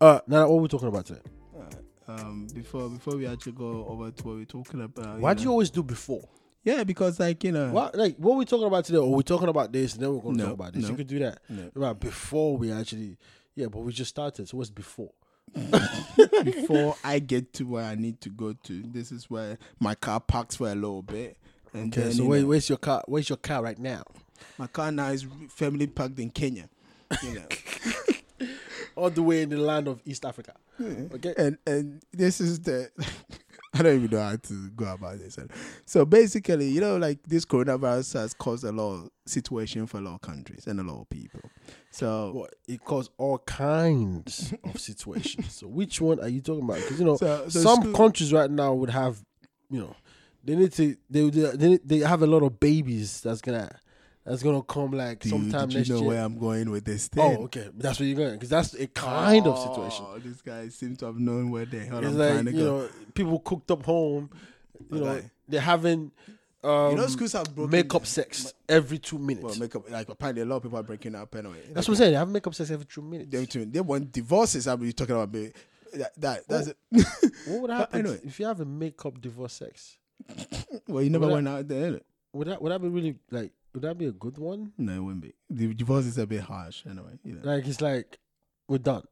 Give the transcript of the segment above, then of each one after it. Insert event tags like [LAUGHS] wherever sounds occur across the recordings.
Uh, now what are we talking about today? Um, before before we actually go over to what we're talking about. Why do you always do before? Yeah, because like you know. What like what are we talking about today? Or we talking about this and then we're gonna No, talk about this. no. You could do that. No. Right before we actually yeah, but we just started. So what's before? [LAUGHS] before I get to where I need to go to, this is where my car parks for a little bit. And Okay, then, so you where, know, where's your car? Where's your car right now? my car now is family parked in Kenya. You know. [LAUGHS] All the way in the land of East Africa. Okay. and and this is the [LAUGHS] I don't even know how to go about this. So basically, you know, like this coronavirus has caused a lot of situation for a lot of countries and a lot of people. So Well, it caused all kinds [LAUGHS] of situations. So which one are you talking about? Because you know, So- so some school- countries right now would have, you know, they need to they they they, they have a lot of babies that's gonna that's gonna come like you, sometime did you know year. where I'm going with this thing? Oh, okay, that's where you're going because that's a kind of situation. Oh, This guy seems to have known where the hell It's I'm like trying to you go. know, people cooked up home. You know, they're having um, you know, schools have broken makeup sex every two minutes. Well, makeup like apparently a lot of people are breaking up anyway. that's what I'm saying. They have makeup sex every two minutes. They, they, they want divorces. I'm talking about. Baby. That, that that's it. [LAUGHS] what would happen anyway. if you have a makeup divorce sex? [LAUGHS] well, you never Well, went out there. Would that would that be really like? Would that be a good one? No, it wouldn't be. The divorce is a bit harsh anyway. You know. Like it's like we're done.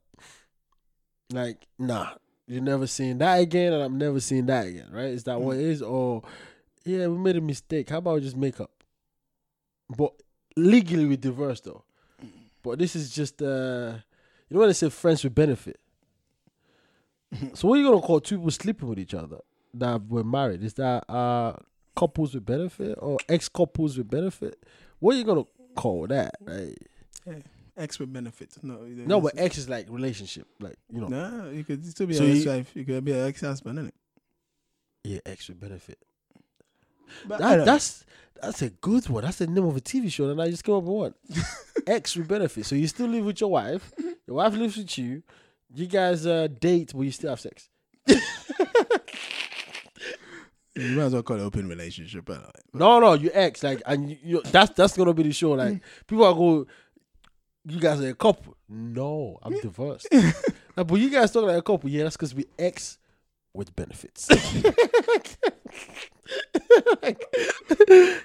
Like nah, you're never seeing that again, and I'm never seeing that again. Right? Is that what it is? Or yeah, we made a mistake. How about we just make up? But legally we divorce though. But this is just uh, you know when they say friends with benefit. [LAUGHS] so what are you gonna call two people sleeping with each other that were married? Is that uh couples with benefit or ex couples with benefit? What are you gonna call that? Right? Ex with benefits. No, No, but ex is like relationship, like you know. no, you could still be So an ex-wife. You could be an ex-husband, innit? Yeah, ex with benefit. But That, that's that's a good one. That's the name of a TV show, and I just came up with one. [LAUGHS] ex with benefit. So you still live with your wife. [LAUGHS] Your wife lives with you. You guys uh, date, but you still have sex. [LAUGHS] you might as well call it open relationship. Anyway. No, no, you ex like, and you, you that's that's gonna be the show. Like [LAUGHS] people are go, you guys are a couple. No, I'm divorced. [LAUGHS] Like, but you guys talk like a couple. Yeah, that's because we ex with benefits. [LAUGHS]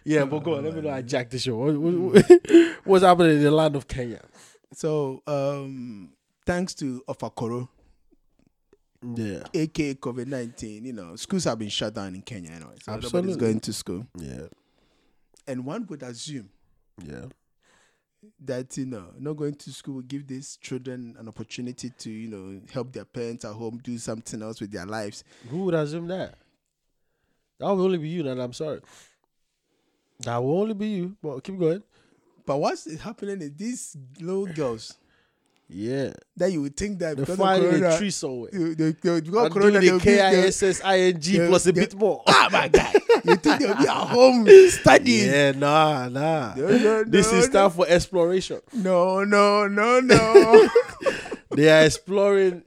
yeah, but go on. Let me know I jacked the show. What, what, what's happening in the land of Kenya? So, um, thanks to Ofakoro, Yeah, aka COVID nineteen, you know, schools have been shut down in Kenya anyway. So nobody's going to school, yeah, and one would assume yeah. that you know not going to school will give these children an opportunity to you know help their parents at home do something else with their lives Who would assume that? That will only be you, and I'm sorry. That will only be you. But keep going. but what's happening is these little girls Yeah, that you would think that they're because of finding corona, a tree somewhere. they, they, they, because I'm corona doing the K-I-S-S-I-N-G plus a bit more. ah [LAUGHS] my guy you think they'll be at home [LAUGHS] studying Yeah, nah, nah. No, no, This no, is time for exploration. no no no no [LAUGHS] They are exploring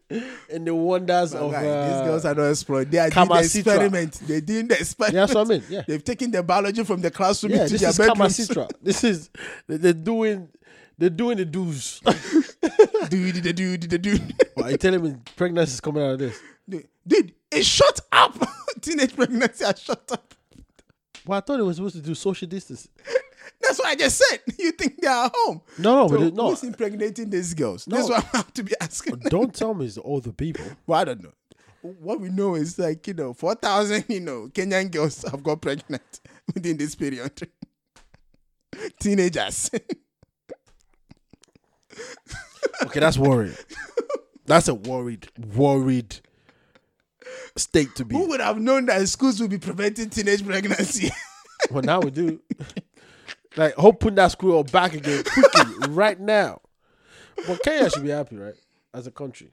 in the wonders My of. guy, Uh, these girls are not exploring. They are doing the experiment. They're doing the experiment. Yeah, that's what I mean. Yeah, They've taken the biology from the classroom yeah. This their is bedrooms. This is they're doing. They're doing the do's. dude, the dude, the dude. Well, you telling me pregnancy is coming out of this? Dude, dude, it shut up. [LAUGHS] Teenage pregnancy has shut up. Well, I thought it was supposed to do social distance. That's what I just said. [LAUGHS] You think they are at home? No, no, So but no. who's impregnating these girls? No. That's what I have to be asking. Don't tell me it's all the people. [LAUGHS] Well, I don't know. What we know is like you know, four thousand you know Kenyan girls have got pregnant within this period. Teenagers. Okay, that's worried. That's a worried, worried state to be. Who would have known that schools would be preventing teenage pregnancy? Well, now we do. Like, hope putting that squirrel back again quickly, [LAUGHS] right now. But Kenya should be happy, right? As a country.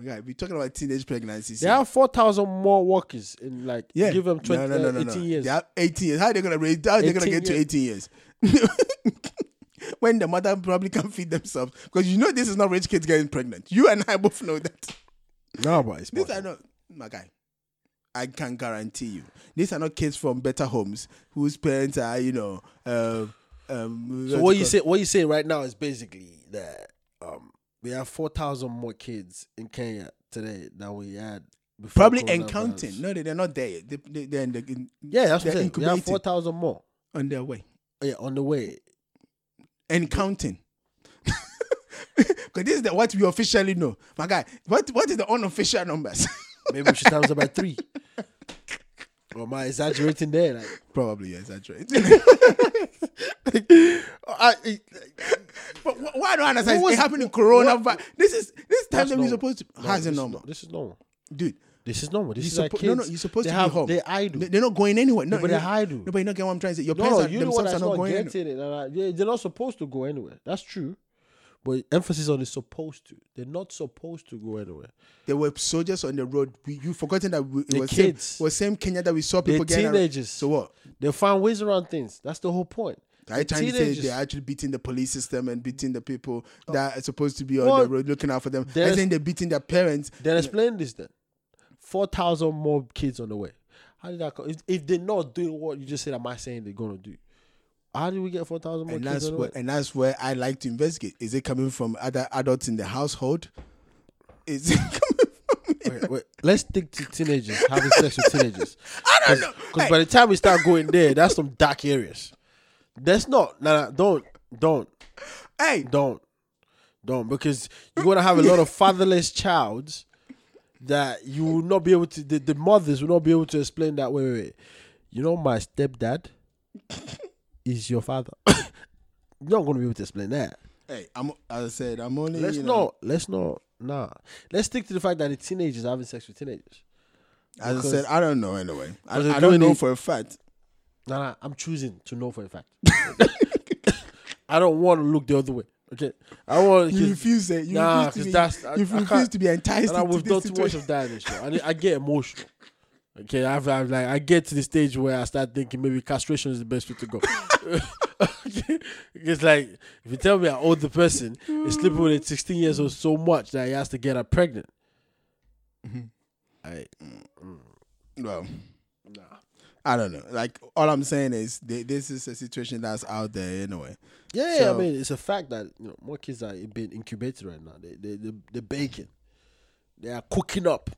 Okay, we're talking about teenage pregnancies. They have 4,000 more workers in, like, yeah. give them 20, no, no, no, uh, no, 18 no. years. They have 18 years. How are they gonna raise? How are they gonna 18 get to 18 years? [LAUGHS] when the mother probably [LAUGHS] can't feed themselves, because you know this is not rich kids getting pregnant. You and I both know that. No, but it's These possible. are not my guy. I can guarantee you, these are not kids from better homes whose parents are, you know. Uh, um, So what you say? What you saying right now is basically that um, we have four thousand more kids in Kenya today than we had before. Probably and counting. No, they, they're not there. They, they, they're in the, in, Yeah, that's what I'm saying. We have four thousand more. on their way. Yeah, on the way. And counting. [LAUGHS] Because this is the, what we officially know. My guy, what what is the unofficial numbers? [LAUGHS] Maybe we should times it by three. Or am I exaggerating there? Like, Probably, right. [LAUGHS] I, but why do I understand? What was- It's happening coronavirus. This is this time that we're supposed to. no, it is normal, not- This is normal. dude? This is normal. This You is like kids. no, no, you're supposed they to have, be home. They idle. They- They're not going anywhere. No, but they idle. No, but you not get what I'm trying to say. Your No, parents no, are, you're the one themselves are not going anywhere. getting they're not supposed to go anywhere. That's true. But emphasis on is supposed to. They're not supposed to go anywhere. There were soldiers on the road. We, you forgotten that we, it The was kids. Same, was same Kenya that we saw They're people getting. arre- teenagers. So what? They find ways around things. That's the whole point. Are you trying to say they're actually beating the police system and beating the people oh. that are supposed to be on Well, the road looking out for them? I think they're beating their parents. Then explain this then. 4,000 more kids on the way. How did that come? If, if they're not doing what you just said, am I saying they're going to do? How did we get 4,000 more And kids that's on the where way? and that's where I like to investigate. Is it coming from other adults in the household? Is it [LAUGHS] coming from Wait, wait. Let's stick to teenagers, having sex with teenagers. [LAUGHS] I don't know. Because by the time we start going there, that's some dark areas. That's not. Nah, nah, don't. Don't. Hey, Don't. Don't. Because you're going to have a lot of fatherless childs that you will not be able to, the, the mothers will not be able to explain that. Wait, wait, wait. You know, my stepdad [LAUGHS] is your father. [COUGHS] You're not going to be able to explain that. hey, I'm as I said, I'm only Let's you know, not. Let's not. Nah. Let's stick to the fact that the teenagers are having sex with teenagers. As I said, I don't know anyway. I, I don't know it- for a fact. Nah, nah, I'm choosing to know for a fact. [LAUGHS] I don't want to look the other way. Okay, I want. You refuse it. You Nah, refuse to 'cause be, that's- I- you refuse to be enticed and we've done too much of that show. I, I get emotional. Okay, I've, I've like I get to the stage where I start thinking maybe castration is the best way to go. [LAUGHS] okay? It's like if you tell me an older person is sleeping with a 16 years old so much that he has to get her pregnant. Mm-hmm. I, Well, nah. I don't know. Like all I'm saying is, th- this is a situation that's out there anyway. Yeah, So- I mean, it's a fact that you know more kids are being incubated right now. They they they they're baking, they are cooking up.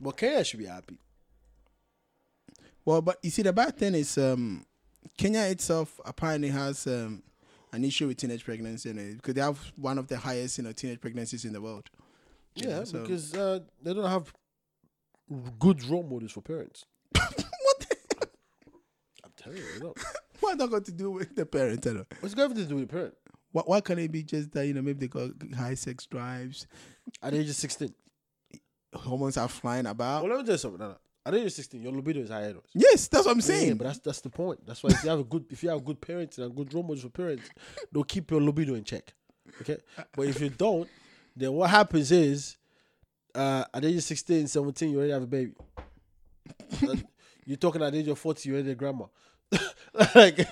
But Kenya should be happy. Well, but you see, the bad thing is, um, Kenya itself apparently has um, an issue with teenage pregnancy, you know, because they have one of the highest, you know, teenage pregnancies in the world. Yeah, know, so- because uh, they don't have good role models for parents. What? The, I'm telling you, don't. [LAUGHS] what that got to do with the parent? What's got to do with the parent? Why, why can't it be just that you know maybe they got high sex drives, At the age of 16. hormones are flying about? Well, let me tell you something. No, no. At the age of 16, your libido is higher. Yes, that's what I'm Yeah, saying. but that's that's the point. That's why if you have a good if you have good parents and good role models for parents, they'll keep your libido in check. Okay, but if you don't, then what happens is, uh, at the age of 16, 17, you already have a baby. And you're talking at the age of 40, you're already a grandma. like, [LAUGHS]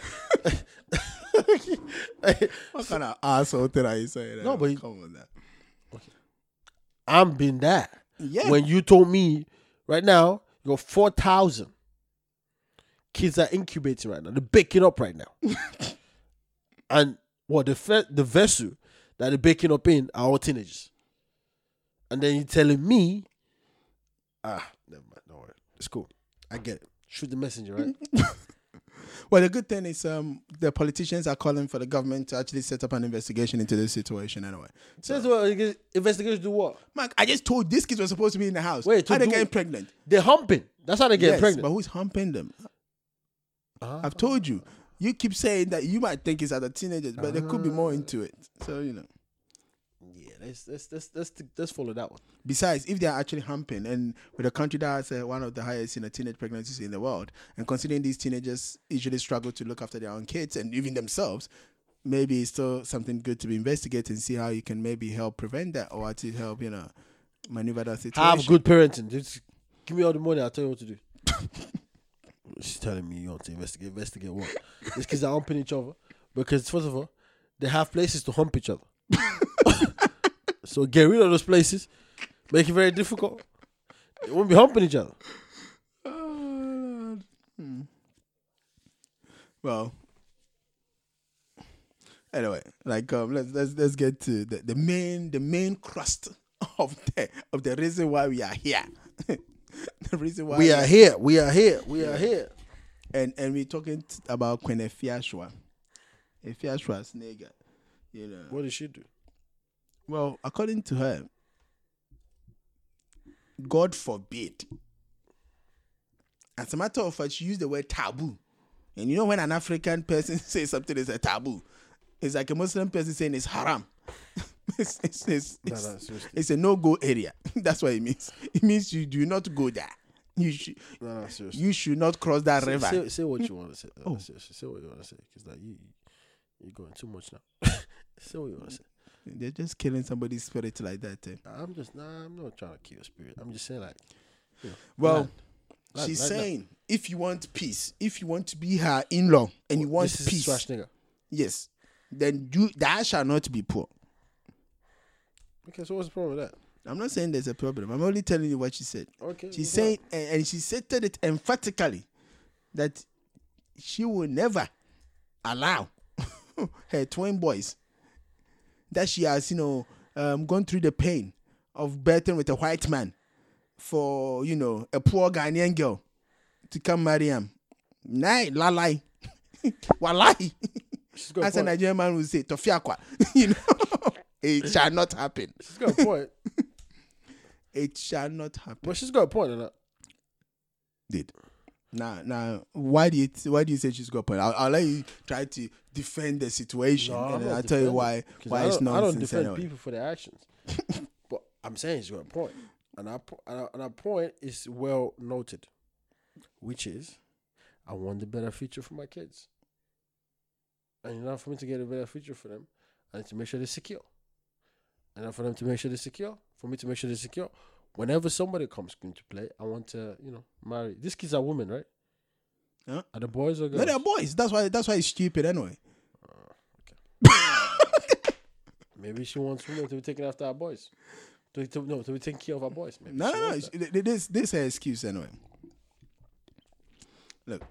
what kind of asshole thing are you saying? No, but come on, now. I'm been that. Yeah. When you told me right now, you got 4,000 kids are incubating right now. They're baking up right now. [LAUGHS] and what the fe- the vessel that they're baking up in are all teenagers. And then you're telling me, ah, never mind, don't worry. It's cool. I get it. Shoot the messenger, right? [LAUGHS] Well, the good thing is, um, the politicians are calling for the government to actually set up an investigation into this situation. Anyway, Says what? Investigation do what? Mark, I just told these kids were supposed to be in the house. Wait, how they getting pregnant? They're humping. That's how they get yes, pregnant. but who's humping them? Ah. I've told you. You keep saying that you might think it's other teenagers, but there could be more into it. So you know. Yeah, let's let's let's let's, let's follow that one. Besides, if they are actually humping, and with a country that has uh, one of the highest you know, teenage pregnancies in the world, and considering these teenagers usually struggle to look after their own kids and even themselves, maybe it's still something good to be investigated and see how you can maybe help prevent that or to help you know maneuver that situation. I have good parenting. Just give me all the money. I'll tell you what to do. [LAUGHS] She's telling me you want to investigate. Investigate what? These kids are humping each other because first of all, they have places to hump each other. [LAUGHS] so get rid of those places. Make it very difficult. They won't be humping each other. Hmm. [SIGHS] Well, anyway, like um, let's let's let's get to the, the main the main crust [LAUGHS] of the of the reason why we are here. [LAUGHS] the reason why We are here. We are here. We are here. and and we're talking t- about Queen Efiashwa, Afia Schwarzenegger. You know, What did she do? Well, according to her, God forbid. As a matter of fact, she used the word taboo. And you know when an African person [LAUGHS] says something is a taboo, it's like a Muslim person saying it's haram. [LAUGHS] it's, it's, it's, No, it's, no, it's a no-go area. [LAUGHS] That's what it means. It means you do not go there. You should No, no, seriously. you should not cross that Say, river. say, say what you want to say. Oh. Seriously, say what you want to say. Because like you, you're going too much now. say what you want to say. They're just killing somebody's spirit like that. eh. I'm just nah. I'm not trying to kill spirit. I'm just saying like, you know, Well, land. Land, She's land, saying if you want peace, if you want to be her in-law and you want this peace, yes, then you that shall not be poor. Okay, so what's the problem with that? I'm not saying there's a problem. I'm only telling you what she said. Okay, She's well, saying, and and she stated it emphatically that she will never allow [LAUGHS] her twin boys that she has, you know, um, gone through the pain of birthing with a white man for, you know, a poor Ghanaian girl to come marry him. Nah, lalai. Wallahi. she's got a As a. Nigerian man would say, Tufiakwa. [LAUGHS] you know, [LAUGHS] it shall not happen. She's got a point. [LAUGHS] It shall not happen. but she's got a point in that. did. Now, now, why do you why do you say she's got a point? I'll, I'll let you try to defend the situation, No, and then I'll tell you why why it's don't, I don't defend anyway. people for their actions, [LAUGHS] but I'm saying she's got a point, and our and our, point is well noted, which is, I want the better future for my kids, and in order for me to get a better future for them, I need to make sure they're secure, and for them to make sure they're secure, for me to make sure they're secure. Whenever somebody comes into play, I want to, you know, marry. These kids are women, right? Huh? Are the boys or girls? No, they're boys. That's why that's why it's stupid anyway. [LAUGHS] Maybe she wants women to be taken after our boys. To, to, no, to be taking care of our boys. Maybe No, no, no. wants it's- that. th- This this is her excuse anyway. Look,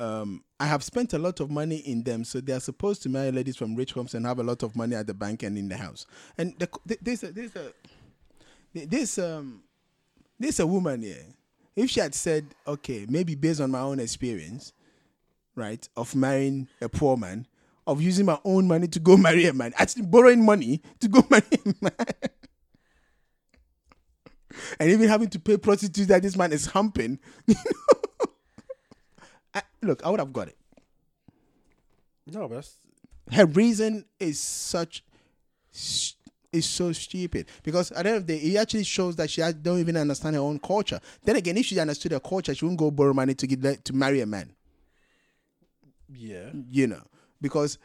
um, I have spent a lot of money in them, so they are supposed to marry ladies from rich homes and have a lot of money at the bank and in the house. And the, th- there's a there's a this um there's a woman here. If she had said, okay, maybe based on my own experience, right, of marrying a poor man, of using my own money to go [LAUGHS] marry a man, actually borrowing money to go [LAUGHS] marry a man and even having to pay prostitutes that this man is humping. [LAUGHS] I, look, I would have got it. No, but that's Her reason is such s- is so stupid because at the end of the day, it actually shows that she don't even understand her own culture. Then again, if she understood her culture, she wouldn't go borrow money to get to marry a man. yeah. You know, because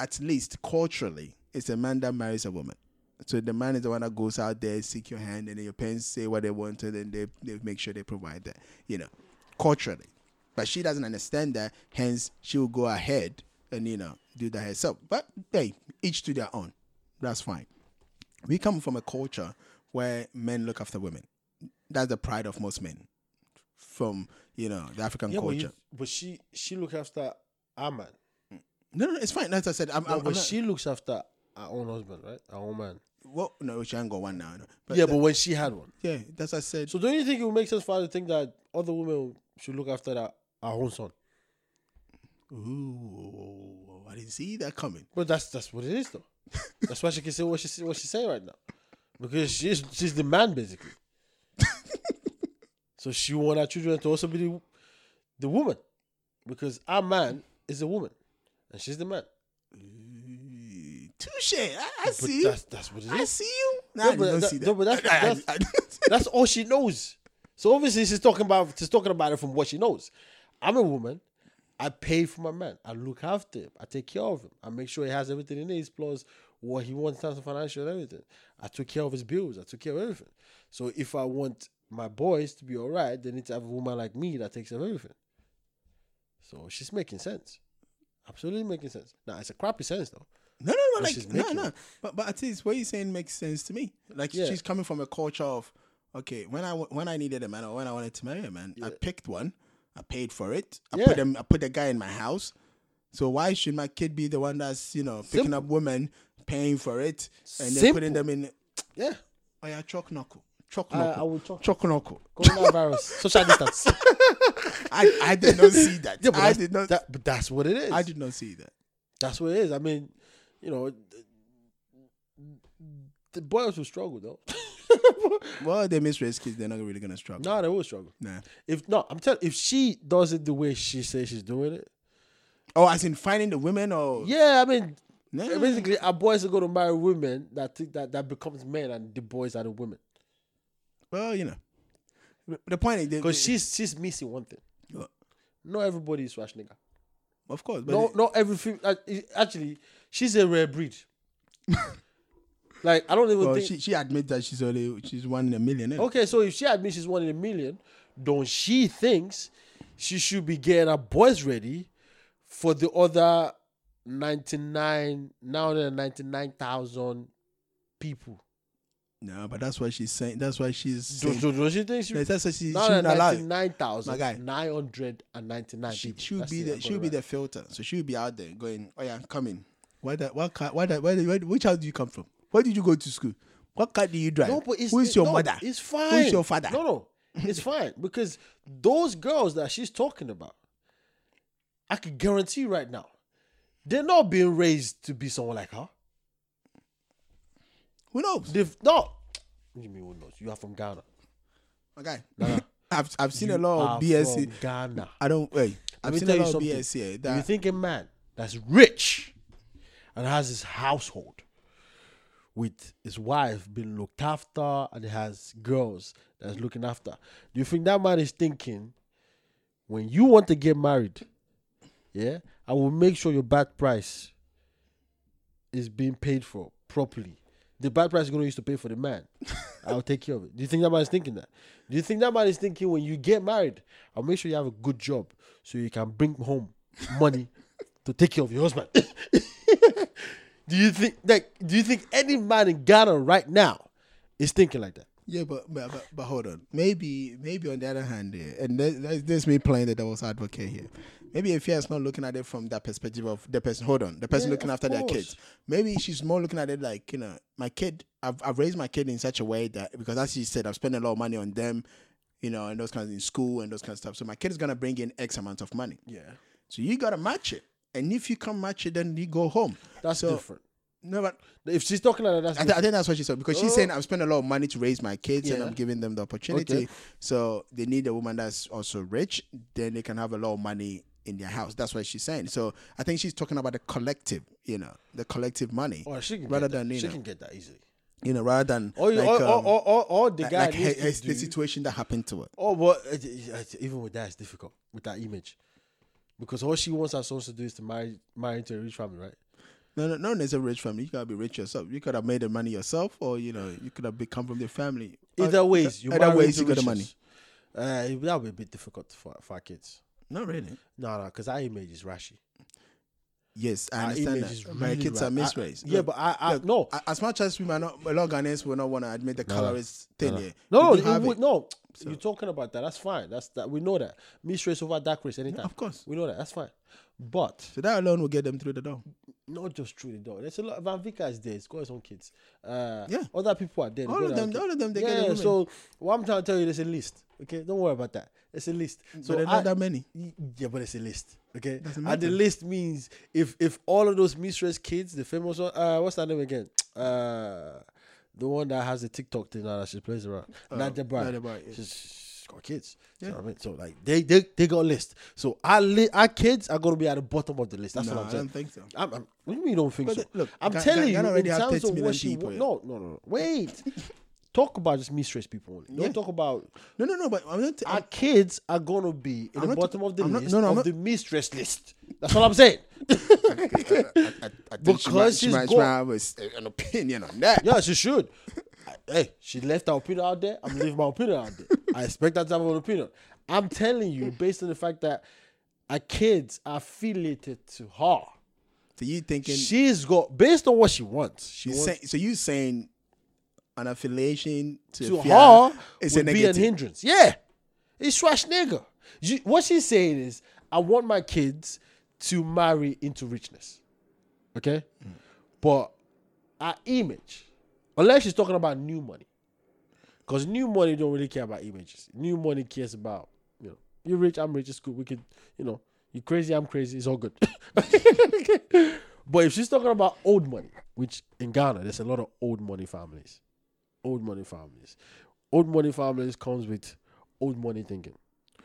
at least culturally, it's a man that marries a woman. So the man is the one that goes out there, seek your hand, and then your parents say what they want, and then they, they make sure they provide that, you know, culturally. But she doesn't understand that, hence she will go ahead and, you know, do that herself. But hey, each to their own. That's fine. We come from a culture where men look after women. That's the pride of most men from, you know, the African Yeah, but, culture. you, but she she looks after our man. No, no, it's fine. As I said, I'm, No, I'm, but she looks after our own husband, right? Our own man. well, no, she ain't got one now. no. But yeah, that- but when she had one. yeah, that's what I said. So don't you think it would make sense for her to think that other women should look after that, our own son? Ooh, I didn't see that coming. But that's that's what it is, though. That's why she can say what she what she's saying right now, because she's she's the man basically. [LAUGHS] so she want our children to also be the, the woman, because our man is a woman, and she's the man. Touche. I, I see you. that's that's what it I see you. No, No, I but don't that- see that. no, but that's- [LAUGHS] that's- [LAUGHS] I don't see that. That's all she knows. So obviously she's talking about she's talking about it from what she knows. I'm a woman. I pay for my man. I look after him. I take care of him. I make sure he has everything he needs, plus what he wants in terms of financial and everything. I took care of his bills. I took care of everything. So if I want my boys to be all right, they need to have a woman like me that takes care of everything. So she's making sense. Absolutely making sense. Now it's a crappy sense though. No, no, no, like she's no, making no. it. But but at least what you're saying makes sense to me. Like Yeah. she's coming from a culture of okay, when I when I needed a man or when I wanted to marry a man, I picked one, I paid for it, I Yeah. put them, I put the guy in my house, So why should my kid be the one that's you know picking Simple. up women, paying for it, and then putting them in? Yeah. Oh yeah, chalk knuckle, chalk I, knuckle, I will talk. chalk knuckle. Coronavirus, [LAUGHS] social distance. I, I did not see that. Yeah, but I that's- did not. That, but that's what it is. I did not see that. That's what it is. I mean, you know, the, the boys will struggle though. [LAUGHS] [LAUGHS] Well, they misraised kids. They're not really gonna struggle. no, they will struggle. Nah. If no, I'm telling. If she does it the way she says she's doing it, Oh, as in finding the women or yeah. I mean, Nah. basically, our boys are going to marry women that think that that becomes men, and the boys are the women. Well, you know. The- point is, Because she's she's missing one thing. What? Not everybody is trash nigga. of course, but No, it- not every fem- uh, Actually, she's a rare breed. [LAUGHS] like I don't even well, think. she she admits that she's only she's one in a million. eh? Okay, so if she admits she's one in a million, don't she thinks she should be getting her boys ready for the other 99, now there 99,000 people? No, but that's what she's saying. That's why she's Don't, saying. don't, don't she think she, that's what she, she now there not are allowed. 99,999 She, people? she'll That's be it, I the she'll be the filter. So she'll be out there going, "Oh yeah, come in. Where that? What car? Where that? Where, which house do you come from? Where did you go to school? What car do you drive? No, but it's, Who's your no, mother? It's fine. Who's your father? No, no, it's fine because those girls that she's talking about, I can guarantee right now, they're not being raised to be someone like her. Who knows? They've do you mean who knows? You are from Ghana. Okay. Nah. [LAUGHS] I've I've seen You a lot of BSc. from Ghana. I don't wait. I've seen a you lot of BSc. BS here. you That think a man that's rich and has his household with his wife being looked after and he has girls that's looking after. Do you think that man is thinking when you want to get married, yeah, I will make sure your bad price is being paid for properly. The bad price is going to use to pay for the man. [LAUGHS] I'll take care of it. Do you think that man is thinking that? Do you think that man is thinking when you get married, I'll make sure you have a good job so you can bring home money [LAUGHS] to take care of your husband? [LAUGHS] do you think like do you think any man in Ghana right now is thinking like that? yeah, but, but but but hold on. Maybe maybe on the other hand, here, and that- that's this me playing the devil's advocate here. Maybe if is not looking at it from that perspective of the person. Hold on, the person Yeah, looking of after their kids. Maybe she's more looking at it like you know, my kid. I've I've raised my kid in such a way that because as she said, I've spent a lot of money on them, you know, and those kinds in school and those kinds of stuff. So my kid is gonna bring in X amount of money. Yeah. So you gotta match it. And if you can't match it, then you go home. That's So- different. No, but If she's talking like that, that's I, th- I think that's what she said because she's Oh. saying I've spent a lot of money to raise my kids and I'm giving them the opportunity. Okay. So they need a woman that's also rich, then they can have a lot of money in their house. That's what she's saying. So I think she's talking about the collective, you know, the collective money, Or she can rather than you she know, can get that easily. you know, rather than Or, like, or, um, or, or, or the like- guy like her- her- the situation that happened to her. Oh, it- even with that, it's difficult with that image because all she wants her sons to do is to marry marry into a rich family, right? No, no, no, there's a rich family. You gotta be rich yourself. You could have made the money yourself, or you know, you could have become from the family. Either ways, you either ways, you got the money. Uh, that would be a bit difficult for for our kids. Not really. No, no, because our image is rashy. Yes, I Our understand that. My really kids are misraised. yeah, Look, but I, I look, no, as much as we might not, a lot of Ghanaians will not want to admit the No, colorist thing no. here. no, no, it would- it. no. So- You're talking about that. That's fine. That's that. We know that. Mixed race over dark race anytime. Of course. We know that. That's fine. But So that alone will get them through the door. Not just through the door. There's a lot. Van Vicker is there. He's got his own kids. Uh, Yeah. Other people are there. All of them, all of them, they yeah, get so what I'm trying to tell you, there's a list. Okay, don't worry about that. There's a list. So but there are I- not that many. yeah, but it's a list. Okay, Doesn't and the list means if if all of those mistress kids, the famous one, uh, what's that name again? Uh, the one that has the TikTok thing now that she plays around. Not the bride. Nadia Buari, yeah. She's, she's got kids. Yeah. You know I mean? So like they they they got a list. So our li- our kids are gonna be at the bottom of the list. That's no, what I'm I saying. don't think so. I'm, I'm, what do you mean you don't think But so? the- look, I'm Ga- telling Ga- you, in terms of what she people, yeah. no, no, no, wait. talk about just mistress people only. Don't Yeah. talk about No, no, no. But I'm not. our I'm, kids are gonna be in I'm the bottom ta- of the I'm not- list no, no, of not- the mistress list. That's what I'm saying. [LAUGHS] I, I, I she Because she's she might, she might have a an opinion on that. yeah, she should. Hey, she left her opinion out there. I'm leaving my opinion out there. I expect her to have an opinion. I'm telling you, based on the fact that our kids are affiliated to her. So you thinking? She's got based on what she wants. She wants say, so you saying an affiliation to, to her is would be a hindrance. Yeah, it's trash nigga. You- what she's saying is, I want my kids to marry into richness. Okay? Mm. But our image, unless she's talking about new money. Because new money don't really care about images. New money cares about, you know, you're rich, I'm rich, it's good. We could, you know, you crazy, I'm crazy, it's all good. [LAUGHS] but if she's talking about old money, which in Ghana, there's a lot of old money families. Old money families. Old money families comes with old money thinking.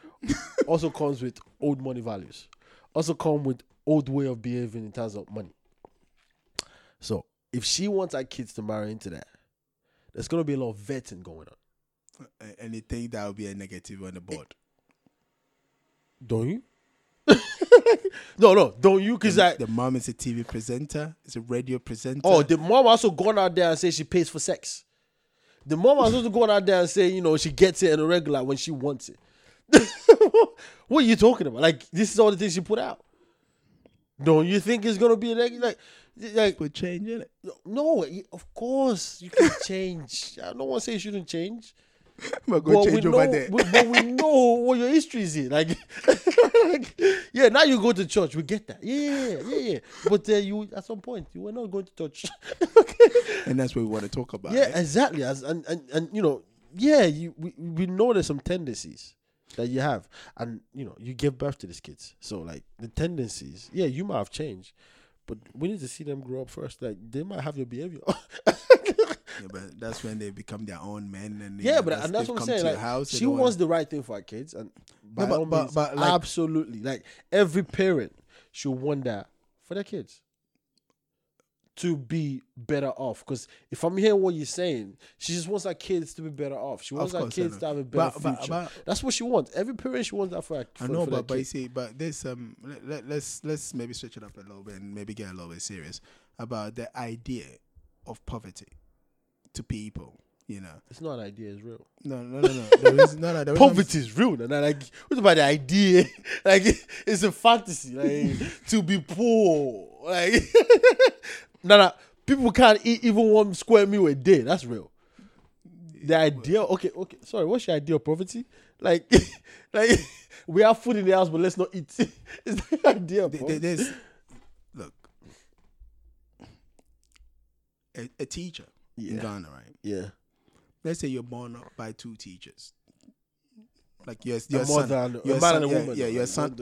[LAUGHS] also comes with old money values. Also come with old way of behaving in terms of money. So if she wants her kids to marry into that, there's gonna be a lot of vetting going on. A- And you think that would be a negative on the board? Don't you? [LAUGHS] no, no, don't you? Because the, the mom is a TV presenter, is a radio presenter. oh, the mom also gone out there and say she pays for sex. The mom also gone out there and say you know she gets it in a regular when she wants it. [LAUGHS] what are you talking about? Like this is all the things she put out. Don't you think it's gonna be a neg- like like put change in it. no? Of course you can [LAUGHS] change. I don't want to say you shouldn't change. But we change know, over there. we- but we [LAUGHS] know what your history is in. Like, like, [LAUGHS] yeah, now you go to church. We get that. Yeah, yeah, yeah. But uh, you, at some point, you were not going to church. okay. and that's what we want to talk about. yeah, right? exactly. As and, and and you know, yeah, you we, we know there's some tendencies that you have, and you know, you give birth to these kids. So like the tendencies, yeah, you might have changed, but we need to see them grow up first. Like they might have your behavior. [LAUGHS] Yeah, but that's when they become their own men. And Yeah, but and that's what I'm come to saying. Like, house, she wants the right thing for her kids, and by but- but- means, but, like- absolutely, like every parent should want that for their kids to be better off. Because if I'm hearing what you're saying, she just wants her kids to be better off. She wants her kids to have a better But- but- future. but- That's what she wants. Every parent she wants that for. Her, I know, for but but you see, but there's um, let, let, let's let's maybe switch it up a little bit and maybe get a little bit serious about the idea of poverty to people. You know, it's not an idea. It's real. no, no, no, no. There is no, no. There is [LAUGHS] Poverty is real. And like, what about the idea? [LAUGHS] Like, it's a fantasy. Like, [LAUGHS] to be poor. Like, no, no. People can't eat even one square meal a day. That's real. The idea. Okay, okay. Sorry. What's your idea of poverty? Like, like we have food in the house, but let's not eat. Is that the idea of There- there's look a, a teacher in Ghana, right? Yeah. Let's say you're born up by two teachers. Like your your son, mother and your son- yeah, woman. Yeah, your son.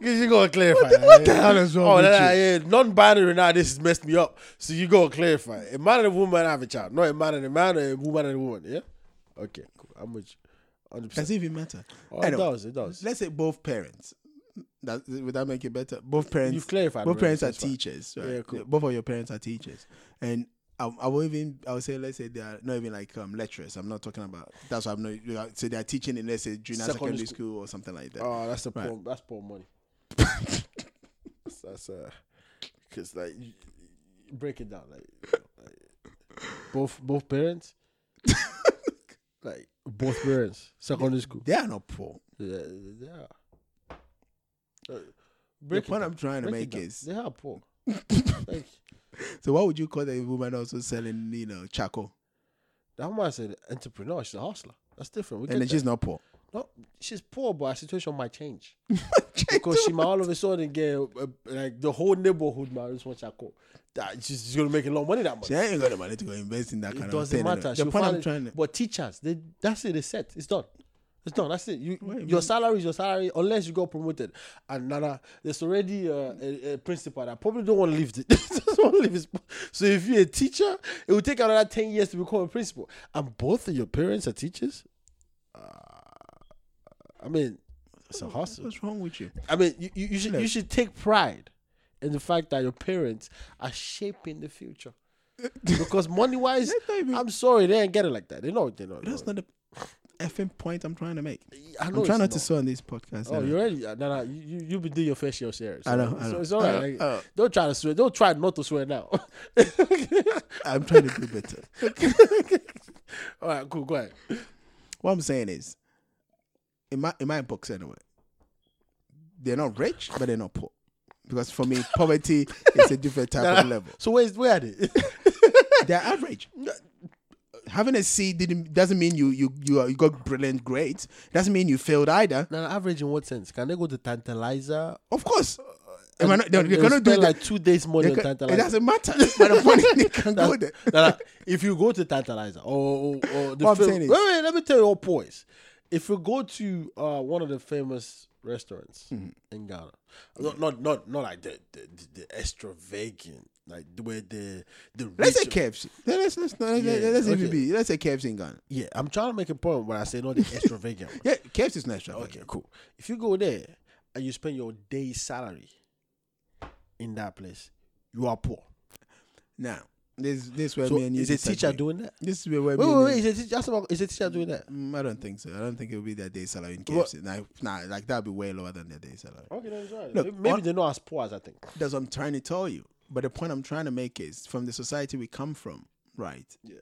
You [LAUGHS] gotta clarify. What the hell is wrong oh, with nah, you? yeah, non-binary now. This has messed me up. So you gotta clarify. A man and a woman have a child, not a man and a man, or a woman and a woman. Yeah. Okay. Cool. I'm with you. Hundred Does percent. it even matter? Oh, it does. It does. Let's say both parents. That would that make it better? Both parents. You've clarified. both parents are fine. teachers. Right? Yeah, cool. Both of your parents are teachers, and I, I will even I would say let's say they are not even like um, lecturers. I'm not talking about that's what I'm not. So they are teaching in let's say junior Secondary secondary, school. school. or something like that. Oh, that's a Right. poor. That's poor money. [LAUGHS] that's, uh, because like break it down like, you know, like both both parents, [LAUGHS] like both parents, secondary school. They are not poor. Yeah, they are. Uh, The point. I'm trying to make is they are poor. like [LAUGHS] so what would you call a woman also selling you know charcoal that woman an entrepreneur. She's a hustler. That's different. We and then she's that. not poor. no, she's poor, but her situation might change [LAUGHS] because she might all of a sudden get uh, like the whole neighborhood might just want charcoal. That she's, she's gonna make a lot of money that month. She ain't got the money to go invest in that It kind of thing. It doesn't matter. The point I'm it- trying to But teachers, they that's it. It's set. It's done. It's done. That's it. You, Wait, your salary is your salary unless you got promoted. And Nana, there's already uh, a, a principal that probably don't want to leave. The, [LAUGHS] doesn't want to leave his. So if you're a teacher, it will take another ten years to become a principal. And both of your parents are teachers. Uh, I mean, it's a hustle. What's wrong with you? I mean, you, you, you should you should take pride in the fact that your parents are shaping the future. [LAUGHS] because money wise, I'm sorry, they ain't get it like that. They know they know. That's not the effing point I'm trying to make. I know I'm trying not it's to swear on this podcast. Oh, you already? uh, No, no, you you been doing your fair share of shares. I know, I So know. it's all right. Like, I don't try to swear. Don't try not to swear now. [LAUGHS] I'm trying to do better. [LAUGHS] all right, cool. Go ahead. What I'm saying is, in my in my books anyway, they're not rich, but they're not poor. Because for me, poverty is a different type Nah, of level. So where's where are they? They're average. [LAUGHS] having a C didn't doesn't mean you you you, are, you got brilliant grades. Doesn't mean you failed either. Now, average in what sense? Can they go to Tantalizer? Of course. Am I not- they're, and they're gonna spend do that. like two days more than can- it doesn't matter. [LAUGHS] But the [LAUGHS] point they can go there. Now, if you go to Tantalizer or, or, or the What is- wait, wait, let me tell you all points. If you go to uh, one of the famous restaurants Mm-hmm. in Ghana, not not not not like the the, the, the extravagant, like the where the the Let's say KFC. Let's let's let's, Yeah, let's okay. be. Let's say KFC in Ghana. Yeah, I'm trying to make a point when I say not the [LAUGHS] extravagant. Yeah, KFC is not Okay, cool. If you go there and you spend your day's salary in that place, you are poor. Now, this this where So me and you is a teacher doing that? This is where, Wait, me wait, and wait. you- Is a teacher, ask about, is a teacher doing that? Mm, I don't think so. I don't think it will be their day salary in? KFC. Nah, nah, like that'd be way lower than their day salary. Okay, that's right. Look, maybe what- they're not as poor as I think. That's what I'm trying to tell you. But the point I'm trying to make is from the society we come from, right? Yeah.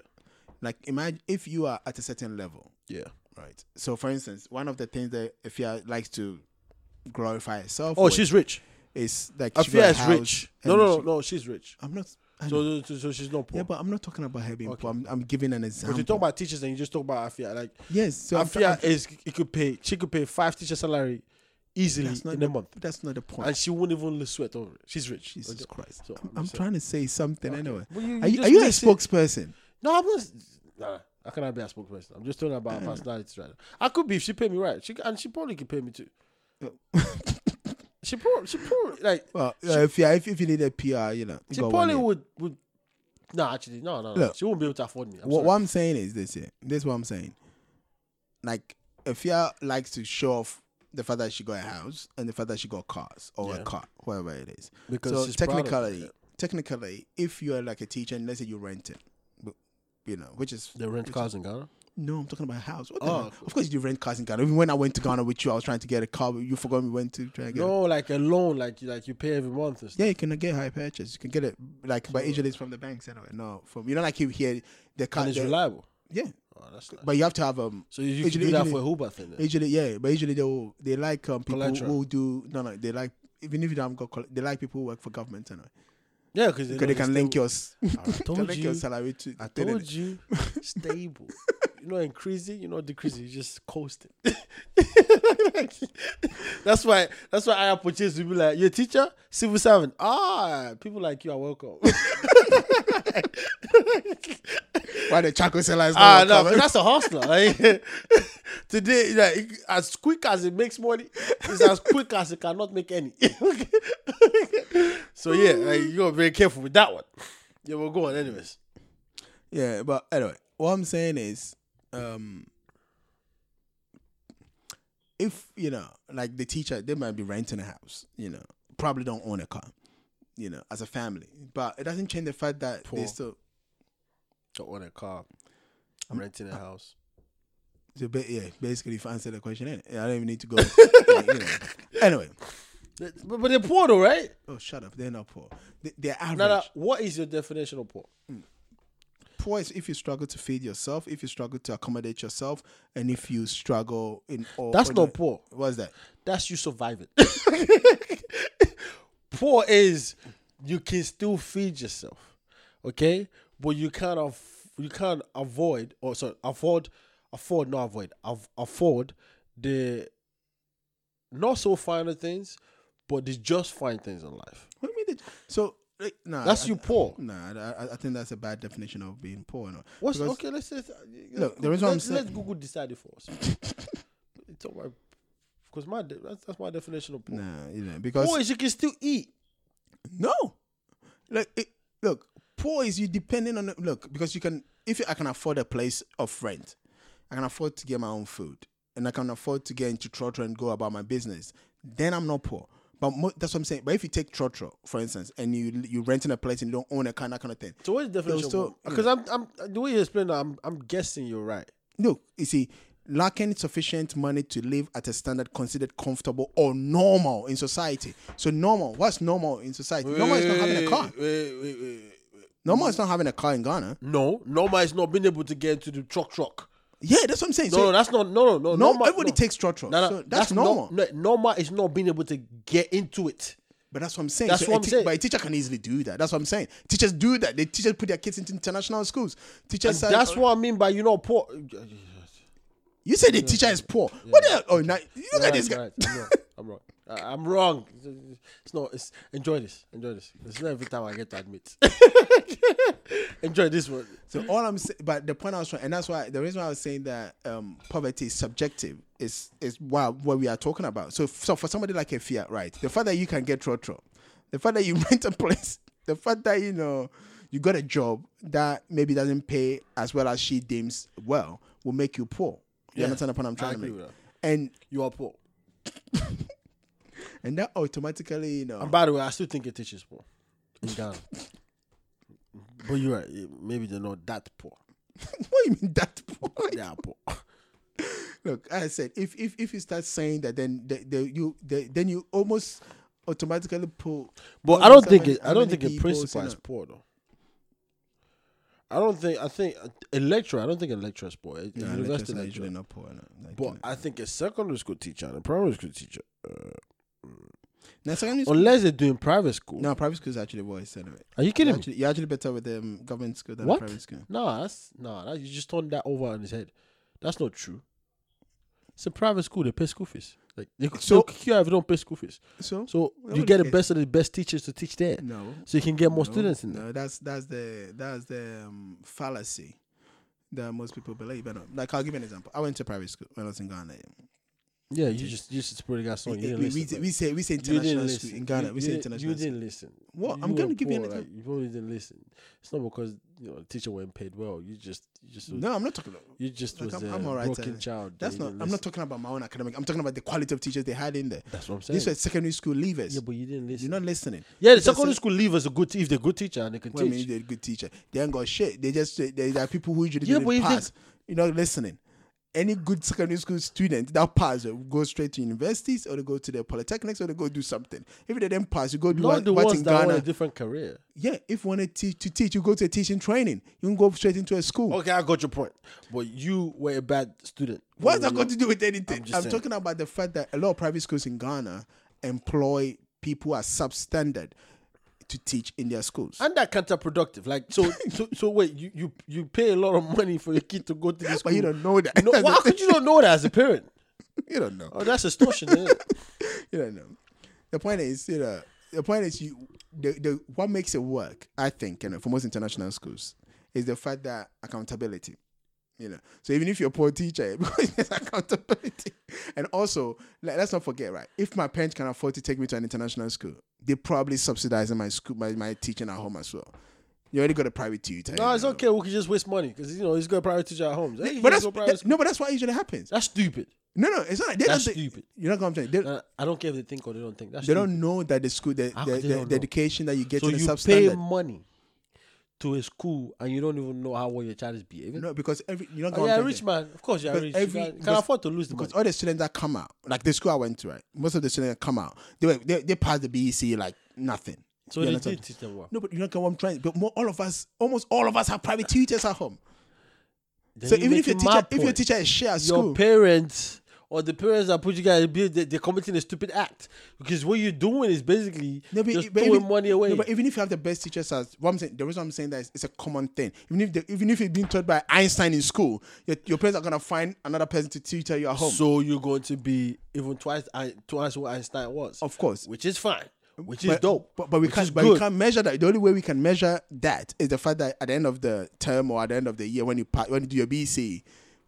Like imagine if you are at a certain level, Yeah. right? So for instance, one of the things that Afia likes to glorify herself Oh, she's rich. is like Afia is rich. No, no, no, no. She's rich. I'm not. So, so, so she's not poor. yeah, but I'm not talking about her being Okay. poor. I'm, I'm giving an example. but you talk about teachers and you just talk about Afia. Like yes, so Afia I'm- is, it could pay. She could pay five teacher salary easily in the, a month, That's not the point. and she wouldn't even sweat over it. She's rich. Jesus Okay. Christ. So, I'm, trying to say something Okay. anyway. Well, you- Are you, are you a spokesperson? No, I'm not. Nah, I be a spokesperson? I'm just talking about uh. personalities right now. I could be if she paid me right. She and she probably could pay me too. Oh. [LAUGHS] she probably, she probably like Well, uh, if, yeah, if, if you need a PR, you know, you she probably would would. No, actually, no, no, no. Look. she won't be able to afford me. I'm What, what I'm saying is this here. This is what I'm saying. Like, if you likes to show off the fact that she got a house and the fact that she got cars or a car, whatever it is. because so she's proud of technically, it. technically, if you're like a teacher and let's say you rent it, you know, which is they rent cars in Ghana. No, I'm talking about a house. What Oh, of course you rent cars in Ghana. Even when I went to Ghana with you, I was trying to get a car, but you forgot we went to try and get. it. No, like a loan, like you like you pay every month. Yeah, you can get hire purchase. You can get it like, but usually it's from the banks anyway. No, from you know, like you hear the car. and it's reliable. yeah, Oh, that's nice. but you have to have um So you, usually- do that usually- for Uber thing. Then. Usually, yeah, but usually they will, they like um, people Collateral. who do no, no. They like even if you don't got, they like people who work for government anyway Yeah, because because [LAUGHS] they can link your, I can told link you. your salary to. I to told you, stable. [LAUGHS] You're not increasing, you're not decreasing. You just coasting. [LAUGHS] that's why. That's why hire purchase. will be like, "You're a teacher, civil servant." Ah, people like you are welcome. [LAUGHS] Why the Chaco seller is ah, no, that's a hustler. Like, [LAUGHS] today, like, as quick as it makes money, it's as quick as it cannot make any. so yeah, like, you gotta be very careful with that one. Yeah, we'll go on, anyways. Yeah, but anyway, what I'm saying is, um, if you know, like the teacher, they might be renting a house. You know, probably don't own a car. You know, as a family, but it doesn't change the fact that they still. Don't own a car. I'm renting a house. So ba- yeah, basically, if I answer the question, innit? I don't even need to go. [LAUGHS] like, you know. Anyway, But, but they're poor though, right? oh shut up, they're not poor. They, they're average. Now, now, what is your definition of poor? Hmm. Poor is if you struggle to feed yourself, if you struggle to accommodate yourself, and if you struggle in all. That's not poor. What's that? That's you surviving. [LAUGHS] poor is you can still feed yourself, okay, but you can't aff- you can't avoid or sorry afford afford not avoid av- afford the not so finer things, but the just fine things in life. What do you mean? That, so nah, That's I- you poor. Nah, I, I- think that's a bad definition of being poor. No? What's Because- okay? Let's, let's uh, Look, the reason I'm saying- let's Google decide it for us. [LAUGHS] it's all right. Because my de- that's, that's my definition of poor. Nah, you know, because Poor is you can still eat. no, like it, look, poor is you depending on the, look because you can if I can afford a place of rent, I can afford to get my own food, and I can afford to get into trotro and go about my business. Then I'm not poor. But mo- that's what I'm saying. But if you take trotro, for instance, and you you renting a place and you don't own a car, that kind of thing. So what's the definition? still- mm. Because I'm, I'm the way you explain that, I'm, I'm guessing you're right. Look, you see, lacking sufficient money to live at a standard considered comfortable or normal in society. So normal, what's normal in society? Normal is not having a car. Wait, wait, wait, wait. Normal is not having a car in Ghana. No, normal is not being able to get into the trotro. Yeah, that's what I'm saying. No, So no, that's not. No, no, no. no, normal, everybody no. takes trotro. No, no, so that's, not- normal. no, normal is not being able to get into it. But that's what I'm saying. That's So what I'm te- saying. But a teacher can easily do that. That's what I'm saying. Teachers do that. They teachers put their kids into international schools. Teachers. Say, that's oh, what I mean by you know poor. you say the teacher is poor. What the hell? Oh, now you look Right, at this guy. right. I'm wrong. I'm wrong. [LAUGHS] I- I'm wrong. It's not. It's enjoy this. Enjoy this. It's not every time I get to admit. [LAUGHS] enjoy this one. So all I'm saying, but the point I was trying, and that's why the reason why I was saying that um, poverty is subjective is is what what we are talking about. So so for somebody like Afia, right, the fact that you can get trotro, the fact that you [LAUGHS] rent a place, the fact that you know you got a job that maybe doesn't pay as well as she deems well will make you poor. You Yeah, understand the point I'm trying to make? And You are poor. [LAUGHS] and that automatically, you know, And by the way, I still think a teacher's poor in Ghana. [LAUGHS] but you're right. Maybe they're not that poor. [LAUGHS] what do you mean that poor? [LAUGHS] They are poor. Look, I said, if if if you start saying that, then the, the, you the, then you almost automatically pull. But I don't think it, I don't think a principal is poor though. I don't think I think a lecturer. I don't think a lecturer is poor. A, No, university lecturer. not poor. No. Like, But I think a secondary school teacher and a primary school teacher, uh, now, secondary school, unless they're doing private school. no, private school is actually worse anyway. Are you You're kidding me? actually, you're actually better with the um, government school than What? private school. No, that's no. That, you just turned that over on his head. That's not true. It's a private school. They pay school fees. Like they could So- so kick you out if you don't pay school fees. So So you get the best of the best teachers to teach there, no, so you can get more no, students in there. No, that's that's the that's the um, fallacy that most people believe. But no, like I'll give you an example. I went to private school when I was in Ghana. Yeah, you just you just spread got song. we, You didn't we, listen. we, say we say You didn't international listen. school in Ghana. You- we say international. You didn't listen. What? You I'm gonna were give you an poor, like, you probably didn't listen. It's not because you know the teacher weren't paid well. You just you just was, No, I'm not talking about. you just like, was I'm- a I'm alright, broken uh, child. That's not. I'm not talking about my own academic. I'm talking about the quality of teachers they had in there. That's what I'm saying. These were secondary school leavers. yeah, but you didn't listen. You're not listening. yeah, the secondary school leavers a good if they're good teacher and they can What I mean, teach. they're a good teacher. They ain't got shit. They just they, are people who usually Yeah, didn't but pass. You're not listening. Any good secondary school student that pass will go straight to universities or they go to the polytechnics or they go do something. If they didn't pass, you go do Not what, the what's ones in that want Ghana. a different career. yeah, if you want to teach, to teach, you go to a teaching training. You can go straight into a school. Okay, I got your point. But you were a bad student. What's that got to do with anything? I'm I'm, talking about the fact that a lot of private schools in Ghana employ people as substandard to teach in their schools. And that counterproductive. Like so, [LAUGHS] so, so wait, you, you you pay a lot of money for your kid to go to this school. but you don't know that. No, [LAUGHS] why could you not know that as a parent? [LAUGHS] you don't know. Oh, that's extortion. Isn't it? you don't know. The point is, you know, the point is, you the, the what makes it work, I think, you know, for most international schools, is the fact that accountability. You know, so even if you're a poor teacher, [LAUGHS] because there's accountability, and also like, let's not forget, right? If my parents can afford to take me to an international school, they probably subsidizing my school, my, my teaching at home as well. You already got a private tutor. No, it's know. okay. We can just waste money because you know he's got a private teacher at home. Hey, But that's that- no, but that's what usually happens. That's stupid. No, no, it's not. They That's stupid. You know what I'm saying? They, I don't care if they think or they don't think. That's they stupid. don't know that the school, the, the, the, the education that you get So in the you substandard. pay money to a school and you don't even know how well your child is behaving. No, because every you know Oh, yeah, rich man. Of course, you're Because rich. every- you can, can afford to lose the because money. all the students that come out, like the school I went to, right? Most of the students that come out, they were they, they passed the BEC like nothing. So You they did teach them well. No, but you know what I'm trying. But more, all of us, almost all of us, have private tutors at home. Then so even if your teacher, if your teacher is share at your school, parents or the parents that put you guys, they- they're committing a stupid act because what you're doing is basically No, but- just but throwing even- money away. No, but even if you have the best teachers, as what I'm saying, the reason I'm saying that is it's a common thing. Even if the, even if you've been taught by Einstein in school, your, your parents are gonna find another person to tutor you at home. So you're going to be even twice twice what Einstein was, of course, which is fine, which is but, dope. But, but we can't. But we can't measure that. The only way we can measure that is the fact that at the end of the term or at the end of the year, when you when you do your BC,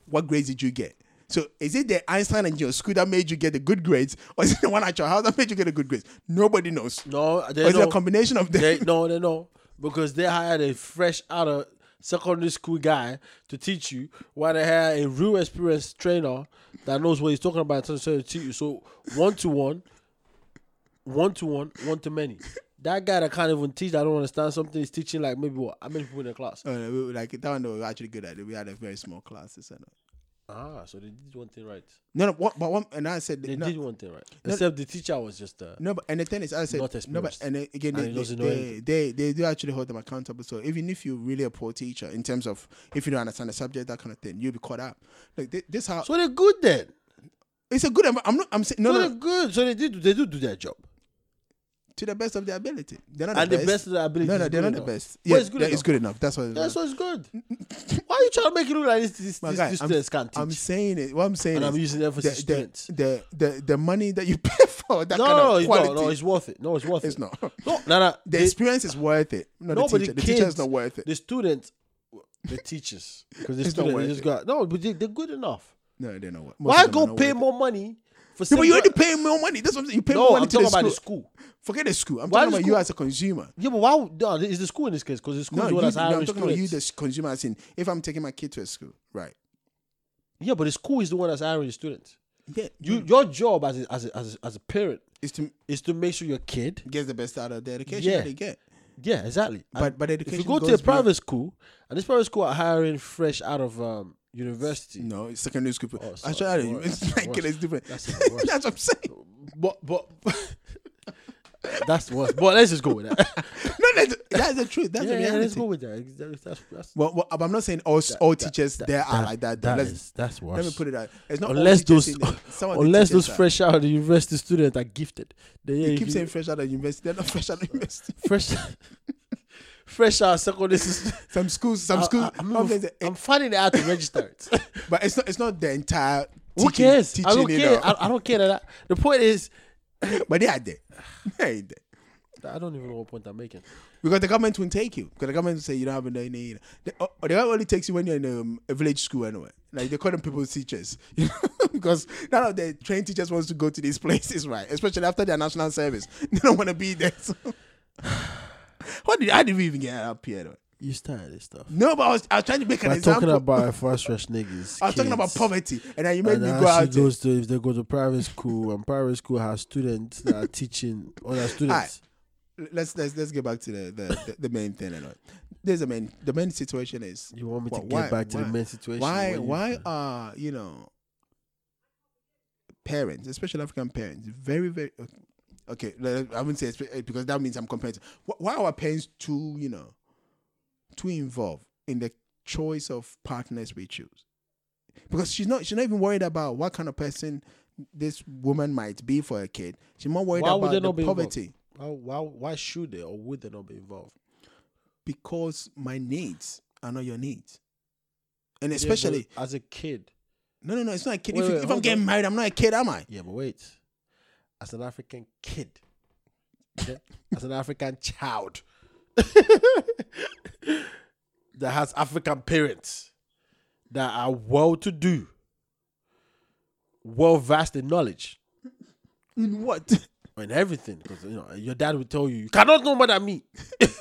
what grades did you get? So is it the Einstein in your school that made you get the good grades, or is it the one at your house that made you get the good grades? Nobody knows. No, Or they is it a combination of them? They no, they know because they hired a fresh out of secondary school guy to teach you, while they had a real experienced trainer that knows what he's talking about to teach you. So one to one, one to one, one to many. That guy that can't even teach, I don't understand something. He's teaching like maybe what? How many people in the class? Oh, no, we were like that one, they were actually good at it. We had a very small class. And Ah, so they did one thing right. no, no, what, but one, and I said They no, did one thing right. No. Except the teacher was just uh, No, but and the thing is, I Not said, no, but and then again, And they, they, they, they they do actually hold them accountable. So even if you're really a poor teacher, in terms of if you don't understand the subject, that kind of thing, you'll be caught up. Like thi- this, how so they're good then. it's a good. I'm not. I'm saying no, so no, they're good. So they did. They do do their job. To the best of their ability. They're not and the the best of their ability. No, no, they're not the enough. best. Well, Yeah, it's good yeah, it's enough. good enough. That's what. That's what's good. Why are you trying to make it look like this? This, My this, guy, this I'm- students can't teach. I'm saying it. What I'm saying and is I'm using the, emphasis the, students. the the the money that you [LAUGHS] pay for that No, kind of quality. no, no, it's worth it. No, it's worth it's it. not. No, no, no. [LAUGHS] The The, experience is worth it. No, no, the teacher. the The teacher is not worth it. the students, the teachers, because the [LAUGHS] It's students just got no, but they, they're good enough. No, they're not worth. Why go pay more money for? Yeah, but you already pay more money. That's what I'm saying. You pay No, more money I'm to the talking school. about the school. Forget the school. I'm Why talking the about you as a consumer. Yeah, but why? No, is the school in this case? Because the school No, is you, the no, hiring I'm talking about you, the consumer. As in, if I'm taking my kid to a school, right? Yeah, but the school is the one that's hiring the students. Yeah, You, your job as a, as a, as a, as a parent is to is to make sure your kid. gets the best out of the education Yeah. that they get. Yeah, exactly. But And but if you go to a private school, and this private school are hiring fresh out of um, university, No, it's secondary school. Oh, sorry, to. worse, It's like worse. it's different. That's [LAUGHS] That's, what I'm saying. but but [LAUGHS] that's worse. But let's just go with that. [LAUGHS] No, that's, that's the truth. That's yeah, the yeah, reality. let's go with that. That's, that's, well, well, I'm not saying all all teachers there are like that. that is- that's worse. let me put it out. It's not unless those the- some of the unless those fresh out of the university students are gifted. They, yeah, You you keep can- saying fresh out of university. They're not fresh out of university. fresh fresh out secondary [LAUGHS] school. Some schools, some I- schools. I, am some places, I'm finding it out to register it. [LAUGHS] but it's not. It's not the entire. Who teaching- cares? Teaching, I don't you care. know. I, I don't care that. The point is, [LAUGHS] but they are there. They ain't there. I don't even know what point I'm making. Because the government won't take you. Because the government will say you don't have any. need. The, uh, the government only takes you when you're in um, a village school anyway. Like they call them people's teachers. because none of the trained teachers wants to go to these places, right? Especially after their national service. They don't want to be there. So. [SIGHS] what did, how did we even get up here? You started this stuff. No, but I was, I was trying to make an We're example. talking about first rush niggas. I was talking about poverty, and then you made And me go out. goes to if they go to private school and private school has students that are teaching other students. Let's let's let's get back to the the, the, the main thing. Anyway. There's a main the main situation is You want me to Wh- get why- back to why- the main situation? why you- why are you know parents, especially African parents, very very okay. I wouldn't say espe- eh, because that means I'm comparing. to- Why are our parents too you know too involved in the choice of partners we choose? Because she's not she's not even worried about what kind of person this woman might be for a kid. She's more worried Why about the not be involved? poverty. Why, why, why should they or would they not be involved? Because my needs are not your needs. And especially but as a kid. no no no it's not a kid. Wait, if wait, if I'm getting on. married, I'm not a kid, am I? Yeah, but wait. As an African kid, okay? as an African child [LAUGHS] that has African parents that are well to do, well versed in knowledge In what? [LAUGHS] In everything. Because you know, your dad will tell you you cannot know more than me. [LAUGHS]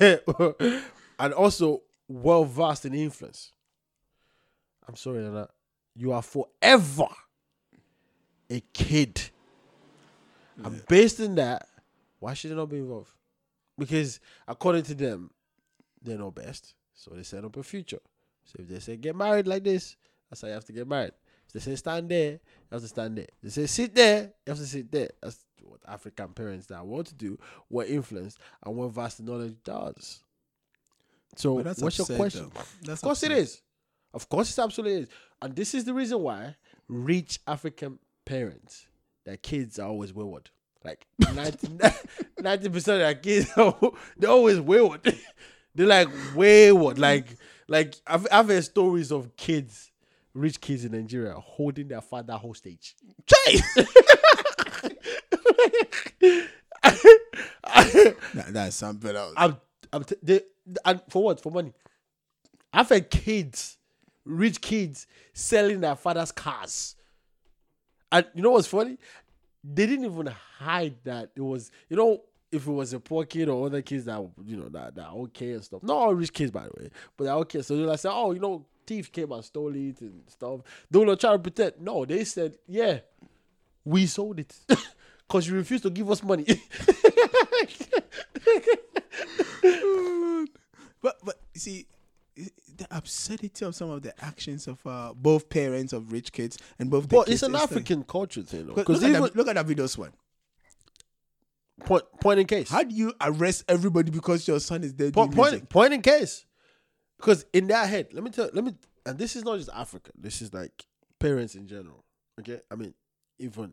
and also well versed in influence. I'm sorry, Nana. You are forever a kid. And based on that, why should they not be involved? Because according to them, they know best. So they set up a future. So if they say get married like this, that's how you have to get married. If they say stand there, you have to stand there. If they say sit there, you have to sit there. That's what African parents that want to do, what influence and what vast knowledge does. So what's your question? Of course it is. Of course it absolutely is. And this is the reason why rich African parents, their kids are always wayward. Like 90 [LAUGHS] percent of their kids, are, they're always wayward. [LAUGHS] they're like wayward. Like like I've, I've heard stories of kids, rich kids in Nigeria, holding their father hostage. Chai! [LAUGHS] That- that's something else. I'm, I'm t- they, and for what? For money. I've had kids, rich kids, selling their father's cars. And you know what's funny? They didn't even hide that it was, you know, if it was a poor kid or other kids that, you know, that, that okay and stuff. Not all rich kids, by the way, but they're okay. So they're like, say, oh, you know, thief came and stole it and stuff. They will not try to pretend. No, they said, yeah, we sold it. [LAUGHS] Because you refused to give us money. [LAUGHS] [LAUGHS] but but see, the absurdity of some of the actions of uh, both parents of rich kids and both. But it's an is like- African culture thing. Look, Because at even that, look at that video, one. point, point in case, How do you arrest everybody because your son is dead? point, point, point in case, because in their head, let me tell, let me, and this is not just Africa. This is like parents in general. Okay, I mean, even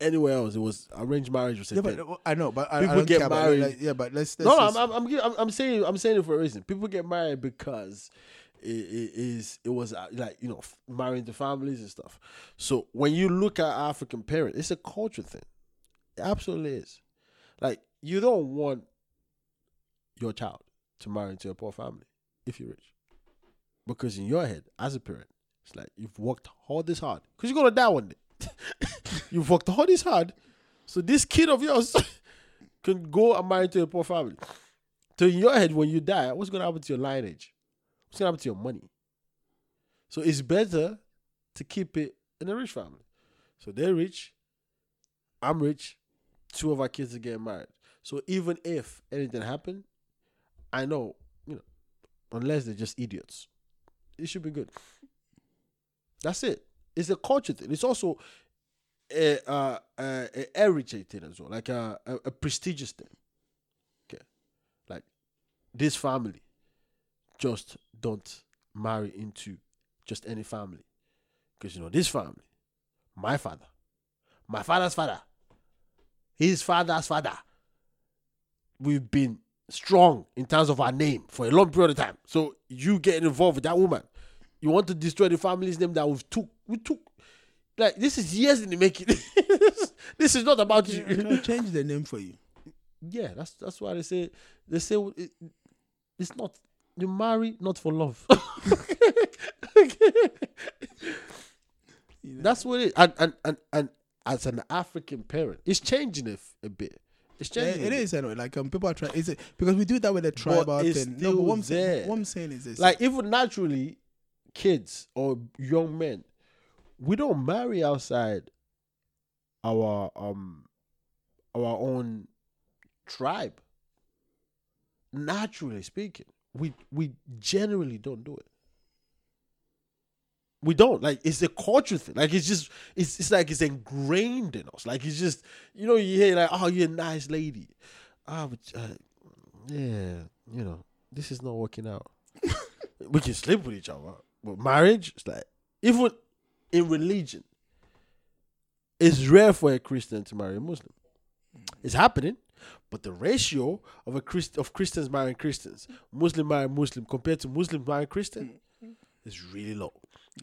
anywhere else. It was arranged marriage was a Yeah, thing. but I know, but I, People I don't get care about married. Like, yeah, but let's, let's no, just- I'm, I'm, I'm, I'm, I'm saying, I'm saying it for a reason. People get married because it, it is, it was uh, like you know, marrying the families and stuff. So when you look at African parents, it's a culture thing. It absolutely is. Like you don't want your child to marry into a poor family if you're rich, because in your head, as a parent, it's like you've worked all this hard because you're gonna die one day. [LAUGHS] you've worked all this hard, so this kid of yours [LAUGHS] can go and marry to a poor family. So in your head, when you die, what's gonna happen to your lineage? What's gonna happen to your money? So it's better to keep it in a rich family. So they're rich, I'm rich, two of our kids are getting married. So even if anything happened, I know, you know, unless they're just idiots, it should be good. That's it. It's a culture thing. It's also a, uh, a, a heritage thing as well, like a, a, a prestigious thing. Okay, like this family just don't marry into just any family, because you know this family, my father, my father's father, his father's father. We've been strong in terms of our name for a long period of time. So you getting involved with that woman, you want to destroy the family's name that we've took. We took like this is years in the making. [LAUGHS] this is not about Yeah, you. I'll change the name for you. Yeah, that's that's why they say they say it, it's not you marry not for love. [LAUGHS] You know? that's what it is. And, and and and as an African parent, it's changing a, a bit. It's Yeah, changing. it a bit. is anyway. Like um, people are trying. Is it because we do that with the tribal thing? No, but what I'm, saying, what I'm saying is this: Like even naturally, kids or young men, we don't marry outside our um our own tribe. Naturally speaking, we we generally don't do it. We don't like it's a culture thing. Like it's just it's it's like it's ingrained in us. Like it's just you know you hear like oh you're a nice lady, ah but uh, yeah you know this is not working out. [LAUGHS] we can sleep with each other, but marriage it's like even in religion, it's rare for a Christian to marry a Muslim. It's happening, but the ratio of a Christ of Christians marrying Christians, Muslim marrying Muslim compared to Muslims marrying Christian is really low.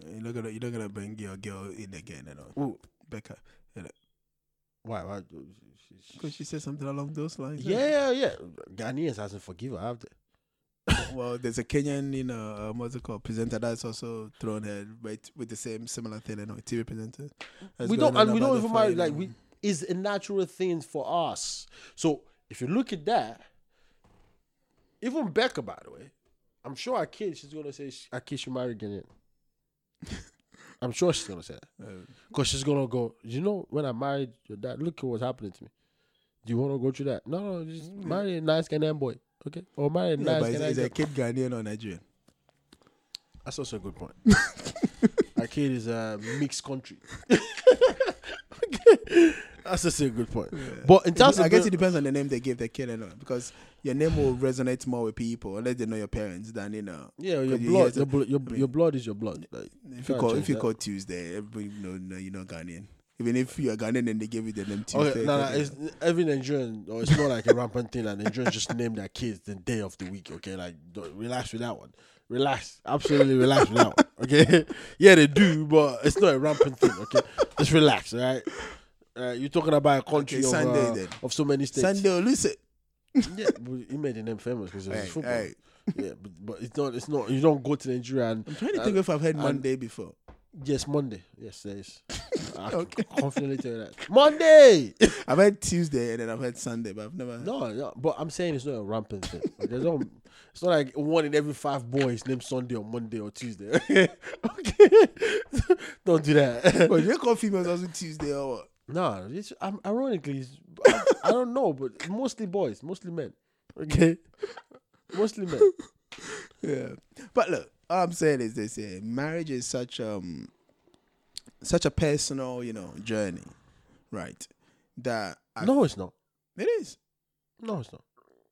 you're not gonna you're not gonna bring your girl in again, you know, Ooh, Becca, why? why because she said something along those lines. Eh? yeah, yeah. Ghanaians hasn't forgiven her, have they? Well, there's a Kenyan, you know, um, what's it called, presenter that's also thrown her right with the same similar thing, you know, TV presenter. We don't, and we don't even marry. Like you we, is a natural thing for us. So if you look at that, even Becca, by the way, I'm sure our kid, she's gonna say our kid should marry Ghanaian. [LAUGHS] I'm sure she's gonna say that because she's gonna go. You know, when I married your dad, look at what's happening to me. Do you want to go through that? No, no, just marry a nice Ghanaian boy, okay? Or marry a yeah, nice but is, is a kid Ghanaian or Nigerian? That's also a good point. [LAUGHS] Our kid is a mixed country. [LAUGHS] That's also a good point. But in terms I of guess the- it depends on the name they give the kid, and know, because your name will resonate more with people unless they know your parents than you know. yeah, your 'cause you blood, hear your, some- blood, your, I mean- your blood is your blood. Like If you can't call change if you that. call Tuesday, everybody know, know you're not Ghanaian. Even if you're Ghanaian and they give you the name Tuesday. Okay, no, no, it's every Nigerian, or it's not like a rampant thing. And Nigerians just name their kids the day of the week. Okay, like don't, relax with that one. Relax, absolutely relax with that one. Okay, [LAUGHS] yeah, they do, but it's not a rampant thing. Okay, just relax. All right, uh, you're talking about a country Okay, of, Sunday uh, then. of so many states. Sunday Oliseh. Yeah, but he made the name famous because it was Hey, football. Yeah, but, but it's not. It's not. You don't go to Nigeria and I'm trying to Uh, think if I've heard Monday before. Yes, Monday. Yes, there is. I [LAUGHS] can Okay. [LAUGHS] confidently tell you that Monday. [LAUGHS] I've heard Tuesday and then I've heard Sunday, but I've never. no, no, but I'm saying it's not a rampant thing. Like, there's no. It's not like one in every five boys named Sunday or Monday or Tuesday. Okay, don't do that. But you call females also Tuesday or what? no, it's um, ironically, it's, I, I don't know, but mostly boys, mostly men. Okay, mostly men. Yeah. But look, all I'm saying is this: yeah, marriage is such um such a personal, you know, journey, right? That I, No, it's not. it is. No, it's not.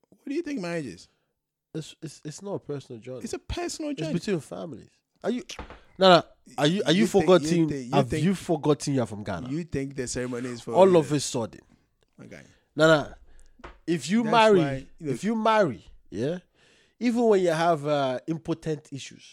What do you think marriage is? It's it's, it's not a personal journey. It's a personal It's journey. between families. Are you? No, no. Are you are you, You think- you forgotten? think- you have think- you forgotten you're from Ghana? You think the ceremony is for All of a sudden, Okay. no, no. If you That's marry, why- look. if you marry, yeah, even when you have uh, impotent issues,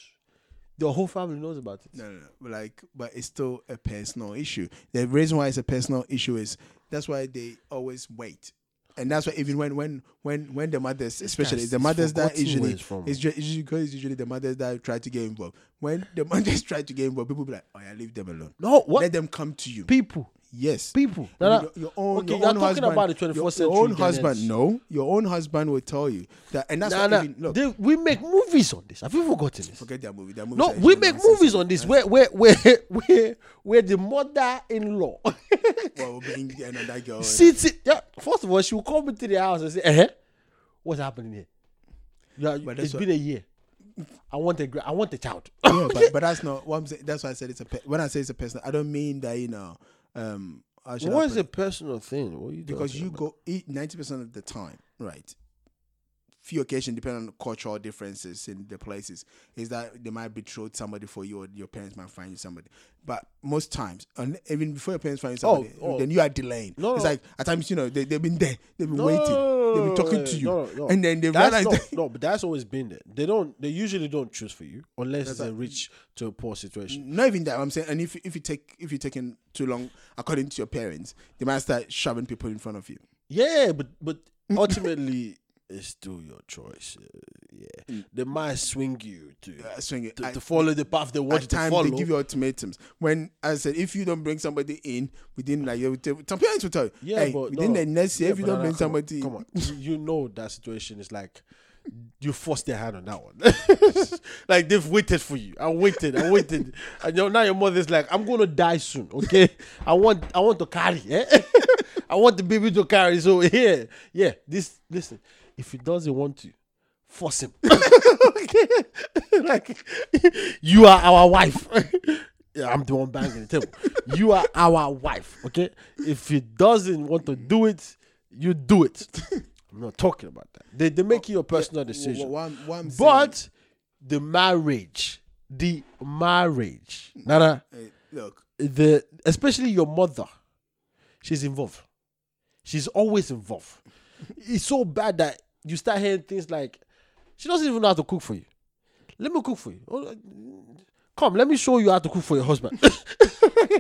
the whole family knows about it. No, no, no. But like, but it's still a personal issue. The reason why it's a personal issue is that's why they always wait, and that's why even when when when when the mothers, especially the mothers that usually he's from. it's ju- usually because usually the mothers that try to get involved. When the [LAUGHS] mothers try to get involved, people be like, "Oh yeah, leave them alone. No, what Let them come to you." people? Yes. People. Your- No, no. your, own, Okay, your you're own talking husband, about the 24th your, century Your own husband, no, your own husband will tell you that, and that's Nah, why nah. even look. They, we make movies on this. Have you forgotten this? forget that movie. That movie. No, we make movies on this where where where [LAUGHS] where where the mother-in-law [LAUGHS] Well, being another girl. sits it. Yeah, first of all, she will come into the house and say, "Eh, what's happening here? Yeah, it's been a year. I want a I want a child. yeah, but, [LAUGHS] but that's not what I'm saying. That's why I said it's a pe- when I say it's a personal. I don't mean that you know. Um, how should I What is it? personal thing? What are you because you about? go eat ninety percent of the time, right? Few occasions, depending on cultural differences in the places, is that they might betroth somebody for you, or your parents might find you somebody. But most times, and even before your parents find you somebody, oh, oh. then you are delaying. No, it's no. like at times, you know, they they've been there, they've been No, waiting, they've been talking to you, and then they That's realize not, no, but that's always been there. They don't. They usually don't choose for you unless That's it's a right. rich to a poor situation. Not even that. I'm saying, and if if you take if you're taking too long, according to your parents, they might start shoving people in front of you. Yeah, but but [LAUGHS] ultimately, it's still your choice. Uh, yeah, they might swing you to Uh, swing it. to, I- to follow the path they want at to times follow. they give you ultimatums. When I said, if you don't bring somebody in within like you- some parents will tell you, yeah, hey, but within no. the next year, Yeah, if you don't no, bring no, somebody, come on, come on. [LAUGHS] You- know that situation is like you forced their hand on that one. [LAUGHS] like they've waited for you. I waited, I waited, [LAUGHS] and now your mother's like, I'm gonna die soon. Okay, I want, I want to carry. Eh? I want the baby to carry. So here, yeah, this listen. If he doesn't want to, force him. [LAUGHS] okay, like you are our wife. [LAUGHS] Yeah, I'm the one banging the table. You are our wife, okay? If he doesn't want to do it, you do it. [LAUGHS] I'm not talking about that. They they make you a personal decision. I'm saying, But the marriage, the marriage, Nana, hey, look, the especially your mother, she's involved. She's always involved. It's so bad that you start hearing things like, she doesn't even know how to cook for you. Let me cook for you. Oh, Come, let me show you how to cook for your husband. [LAUGHS] yeah,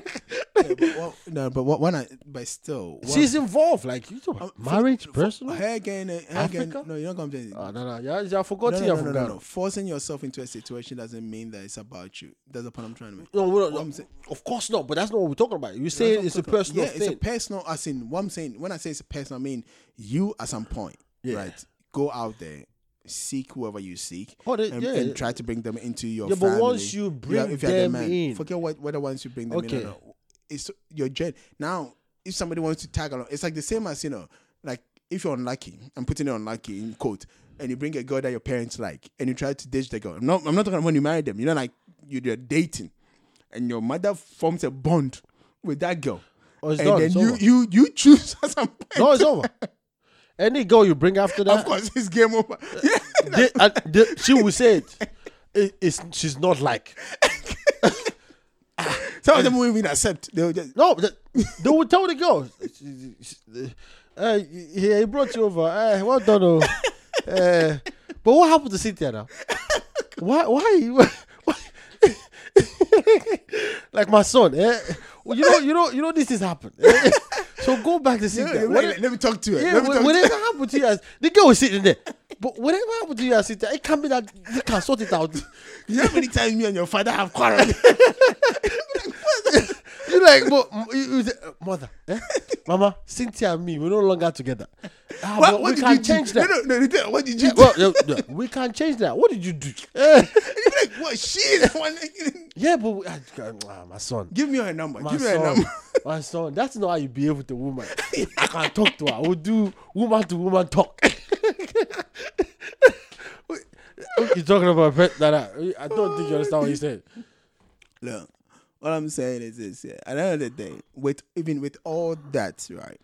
but what, no, but what when I, but still, what, She's involved. Like you talk um, about marriage, for- personal. Her again, her again. No, you're not going to. No, no, you're, you're No, forgetting no, no, no, no, no. Forcing yourself into a situation doesn't mean that it's about you. That's the point I'm trying to make. No, no, What no, I'm saying- of course not. But that's not what we're talking about. You That's say it's a talking about. personal yeah, thing. it's a personal. As in, what I'm saying when I say it's a personal, I mean you at some point, Yeah. right? Go out there, seek whoever you seek, Oh, they- and, yeah. and try to bring them into your Yeah, but once you bring if you're the them man, in- forget what whether once you bring them in. Okay. Or not. It's your journey. Now, if somebody wants to tag along, it's like the same as you know, like if you're unlucky, I'm putting it unlucky in quote, and you bring a girl that your parents like, and you try to date the girl. I'm not, I'm not talking about when you marry them. You know, like you're dating, and your mother forms a bond with that girl. Oh, it's and done, then you, over. you you choose [LAUGHS] at some point. no, it's over. [LAUGHS] Any girl you bring after that, Of course, it's game over. Yeah. they, uh, they- [LAUGHS] she will say it. it. It's she's not like. [LAUGHS] Some of them won't even accept. They'll just No, they, they will tell the girl. [LAUGHS] Uh, yeah, he brought you over. Uh, well done, oh. Uh, but what happened to Cynthia now? Why? Why? why like my son, eh? Well, you know, you know, you know, this has happened. eh? So go back to Yeah, Cynthia. let, let me talk to her. yeah, let me talk to whatever her. happened to you, as, the girl was sitting there. But whatever happened to you, as there? it can't be that you can sort it out. [LAUGHS] You know how many times me and your father have quarreled? [LAUGHS] You're like, but you, you say, uh, mother, eh? mama, Cynthia and me, we're no longer together. Ah, what, but what we did can you change do? that. No, no, no, What did you Yeah, do? well, yeah, yeah, we can't change that. What did you do? [LAUGHS] Eh, you like, what? She is one. yeah, but we, ah, ah, my son, Give me her number. my Give me her son, number. [LAUGHS] my son. That's not how you behave with a woman. I can talk to her. I will do woman to woman talk. [LAUGHS] You're talking about pet that I, I don't think you understand what you said. Look, what I'm saying is this: yeah, at the end of the day, with even with all that, right?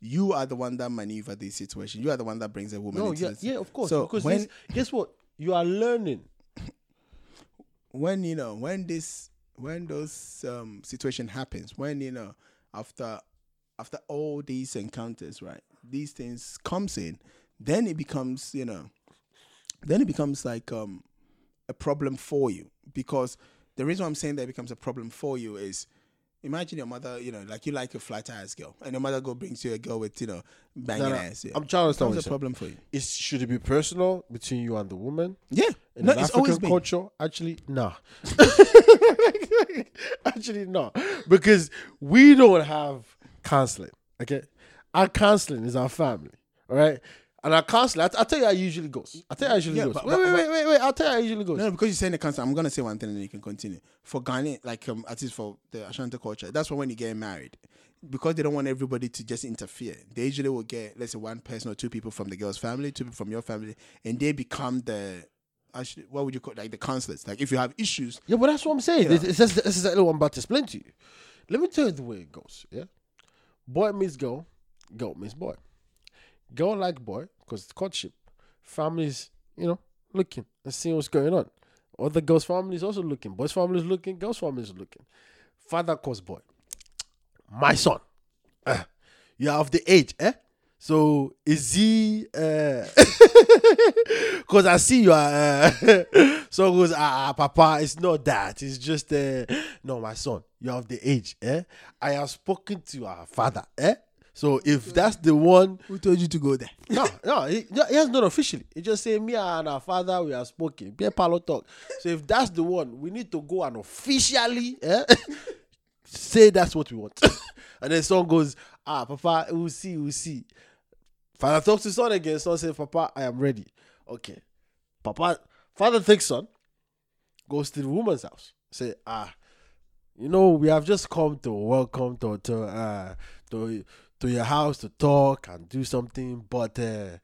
You are the one that maneuver this situation. You are the one that brings a woman No, into yeah, yeah, of course. So because when guess what? You are learning. [COUGHS] when you know when this when those um situation happens, when you know after after all these encounters, right, these things comes in, then it becomes you know, then it becomes like um a problem for you because the reason why I'm saying that it becomes a problem for you is imagine your mother, you know, like you like a flat ass girl, and your mother go brings you a girl with you know banging No, no, ass. Yeah. I'm trying to understand what becomes a problem for you. Is should it be personal between you and the woman? Yeah, In no, it's African always been. culture, actually, no. [LAUGHS] actually, no, because we don't have counseling. Okay, our counseling is our family. All right, and our counseling. I tell you how it usually goes. I tell you it usually Yeah, goes. but- wait, but- wait, wait, wait, wait. I'll tell you how it usually goes. No, because you're saying the concept, I'm gonna say one thing and then you can continue. For Ghana, like um, at least for the Ashanti culture, that's why when you get married, because they don't want everybody to just interfere, they usually will get let's say one person or two people from the girl's family, two people from your family, and they become the actually what would you call like the counselors. Like if you have issues, Yeah, but that's what I'm saying. Yeah. This, this, is- this is exactly what I'm about to explain to you. Let me tell you the way it goes. Yeah, boy meets girl, girl meets boy. Girl like boy because it's courtship. Families, you know, looking and seeing what's going on. Other girls' families also looking. Boys' families looking. Girls' families looking. Father calls boy. My son, uh, you're of the age, eh? So is he? [LAUGHS] Because I see you are. Uh, [LAUGHS] so goes, ah, ah, Papa, it's not that. It's just, uh, no, my son, you're of the age, eh? I have spoken to our father, eh? So if that's the one, who told you to go there? [LAUGHS] no, no, he, he has not officially. He just say me and our father we have spoken. Be palo talk. So if that's the one, we need to go and officially eh, [LAUGHS] say that's what we want. [LAUGHS] and then son goes, ah, Papa, we'll see, we'll see. Father talks to son again. Son says, Papa, I am ready. Okay. Papa, father takes son, goes to the woman's house. Say, ah, you know, we have just come to welcome to to uh to to your house to talk and do something, but uh,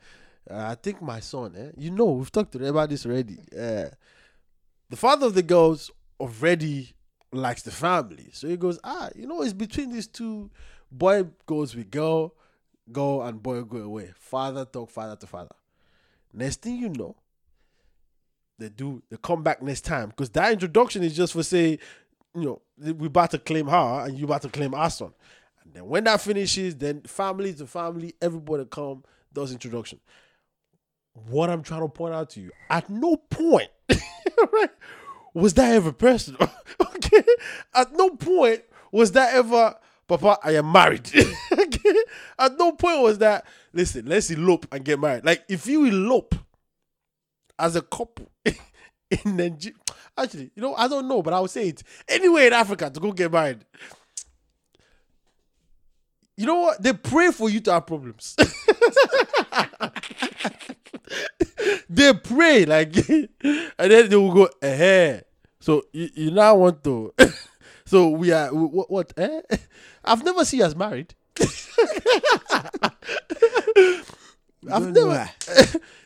uh, I think my son, eh, you know, we've talked about this already. Uh, the father of the girls already likes the family, so he goes, ah, you know, it's between these two. Boy goes with girl, girl and boy go away. Father talk father to father. Next thing you know, they do they come back next time because that introduction is just for say, you know, we about to claim her and you about to claim our son. Then when that finishes, then family to family, everybody come does introduction. What I'm trying to point out to you, at no point, [LAUGHS] right, was that ever personal. [LAUGHS] okay, at no point was that ever, Papa, I am married. [LAUGHS] okay, at no point was that. Listen, let's elope and get married. Like if you elope as a couple in Nigeria, actually, you know, I don't know, but I would say it anywhere in Africa to go get married. You know what? They pray for you to have problems. [LAUGHS] they pray like, [LAUGHS] and then they will go, eh. So you, you now want to. [LAUGHS] so we are what? what eh? I've never seen us married. I've never.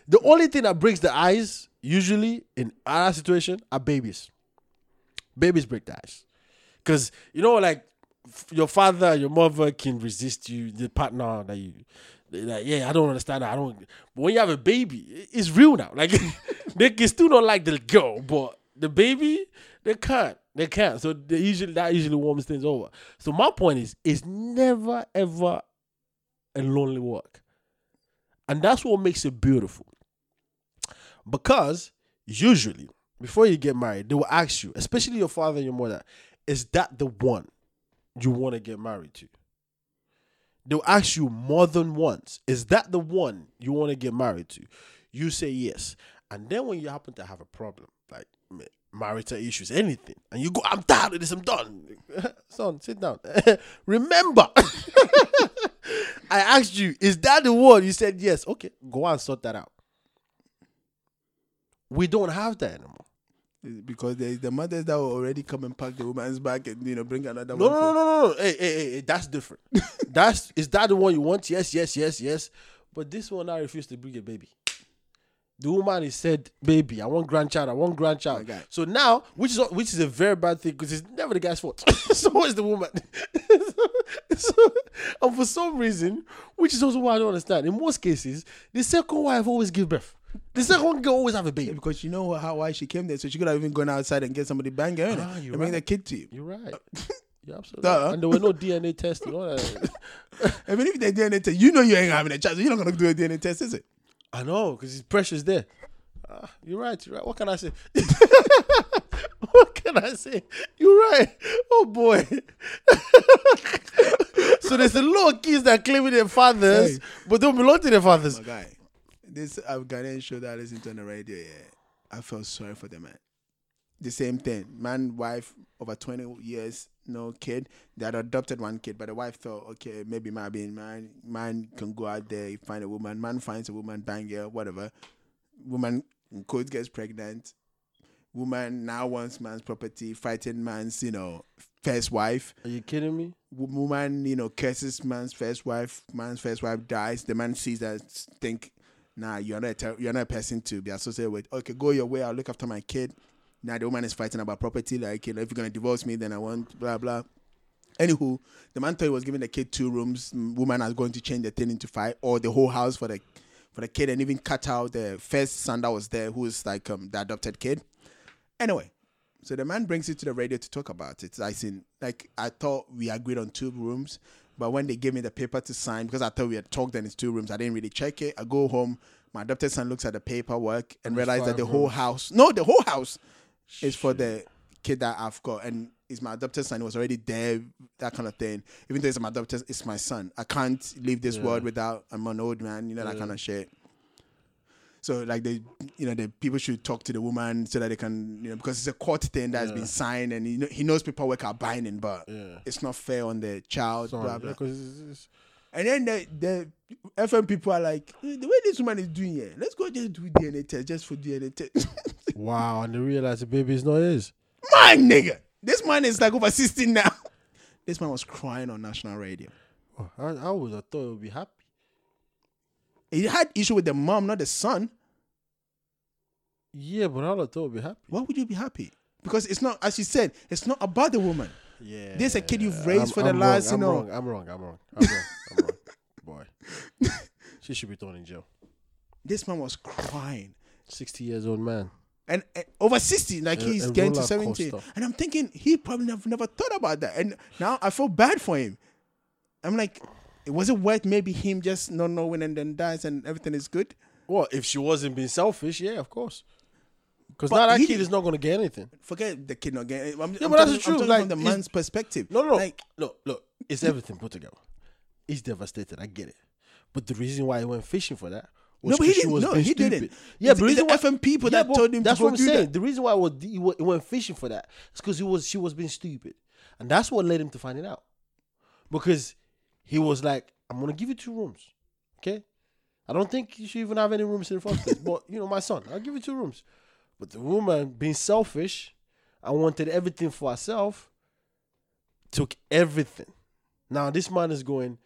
the only thing that breaks the ice usually in our situation are babies. Babies break the ice, because you know, like your father, your mother can resist you, the partner that you. Like, yeah, I don't understand that. I don't. But when you have a baby, it's real now. Like [LAUGHS] they can still not like the girl, but the baby, they can't. They can't. So they usually that usually warms things over. So my point is, it's never ever a lonely walk. And that's what makes it beautiful. Because usually, before you get married, they will ask you, especially your father and your mother, is that the one you want to get married to? They'll ask you more than once, is that the one you want to get married to? You say yes. And then when you happen to have a problem, like marital issues, anything, and you go, I'm tired of this, I'm done. [LAUGHS] Son, sit down. [LAUGHS] Remember, [LAUGHS] I asked you, is that the one? You said yes. Okay, go and sort that out. We don't have that anymore. Because there is the mothers that will already come and pack the woman's bag and you know bring another No, one. no, no, no, no. Hey, hey, hey, that's different. [LAUGHS] that's is that the one you want? Yes, yes, yes, yes. But this one I refuse to bring a baby. The woman is said, "Baby, I want grandchild. I want grandchild." Okay. So now, which is which is a very bad thing because it's never the guy's fault. [LAUGHS] so is the woman. [LAUGHS] so, and for some reason, which is also what I don't understand. In most cases, the second wife always give birth. The second one can always have a Yeah, baby. because you know how why she came there, so she could have even gone outside and get somebody bang her, Ah, and you're bring the kid to you. You're right. [LAUGHS] You're absolutely Duh. right. And there were no DNA tests and all that. [LAUGHS] I mean, if they DNA test, you know you ain't having a chance. You're not gonna do a DNA test, is it? I know, because his pressure's there. Ah, you're right. You're right. What can I say? [LAUGHS] what can I say? You're right. Oh boy. so there's a lot of kids that claim their fathers, Hey. but don't belong to their fathers. My guy, this Afghanistan show that I listened to on the radio, yeah, I felt sorry for the man. The same thing, man, wife, over 20 years, no kid. They had adopted one kid, but the wife thought, okay, maybe my being man, man can go out there, find a woman, man finds a woman, bang her, whatever. Woman, in quotes, gets pregnant. Woman now wants man's property, fighting man's, you know, first wife Are you kidding me? woman, you know, curses man's first wife. Man's first wife dies. The man sees that, think, nah, you're not a ter- you're not a person to be associated with. Okay, go your way. I'll look after my kid. Now the woman is fighting about property. Like, you know, if you're gonna divorce me, then I want blah blah. Anywho, the man thought he was giving the kid two rooms. Woman is going to change the thing into five or the whole house for the for the kid, and even cut out the first son that was there, who is like um, the adopted kid. Anyway, so the man brings it to the radio to talk about it. I seen like I thought we agreed on two rooms, but when they gave me the paper to sign, because I thought we had talked and it's two rooms, I didn't really check it. I go home, my adopted son looks at the paperwork and it's realizes that the whole house, no, the whole house is for the kid that I've got, and it's my adopted son. He was already there, that kind of thing. Even though it's my adopted, it's my son. I can't leave this Yeah. world without I'm an old man, you know that Yeah. kind of shit. So like they, you know, the people should talk to the woman so that they can, you know, because it's a court thing that Yeah. been signed, and he, know, he knows paperwork are binding, but Yeah. it's not fair on the child. Sorry, blah blah. because it's, it's, And then the the FM people are like, "Eh, the way this woman is doing here, let's go just do DNA test just for DNA test. [LAUGHS] wow, and they realize the baby is not his. My nigga, this man is like over 16 now. [LAUGHS] This man was crying on national radio. Oh, I, I was I thought it would be happy. He had issue with the mom, not the son. Yeah, but I would have thought it would be happy. Why would you be happy? Because it's not, as you said, it's not about the woman. Yeah. This a kid you've raised I'm- for the I'm last, wrong, you I'm know- Wrong, I'm wrong. I'm wrong. I'm wrong. I'm wrong. [LAUGHS] Boy, she should be thrown in jail. This man was crying. Sixty years old man. And, and over 60, like A- he's a getting to 70. coaster. And I'm thinking, he probably never, never thought about that. And now I feel bad for him. I'm like, was it worth maybe him just not knowing and then dies and everything is good? Well, if she wasn't being selfish, yeah, of course. Because now that kid is not going to get anything. Forget the kid not getting. I'm, Yeah, I'm but that's talking, the truth, like, from the man's perspective. No, no, no. Like, look, look. It's everything put together. He's devastated. I get it. But the reason why he went fishing for that was No, but he didn't. was No, he stupid. didn't. Yeah, It's- but the reason why- FM people Yeah, that told him That's go what I'm saying. that. The reason why I was, he he went fishing for that is because he was she was being stupid, and that's what led him to finding out. Because he was like, "I'm gonna give you two rooms, okay? I don't think you should even have any rooms in the first place. But you know, my son, I'll give you two rooms." But the woman, being selfish, I wanted everything for herself, took everything. Now this man is going.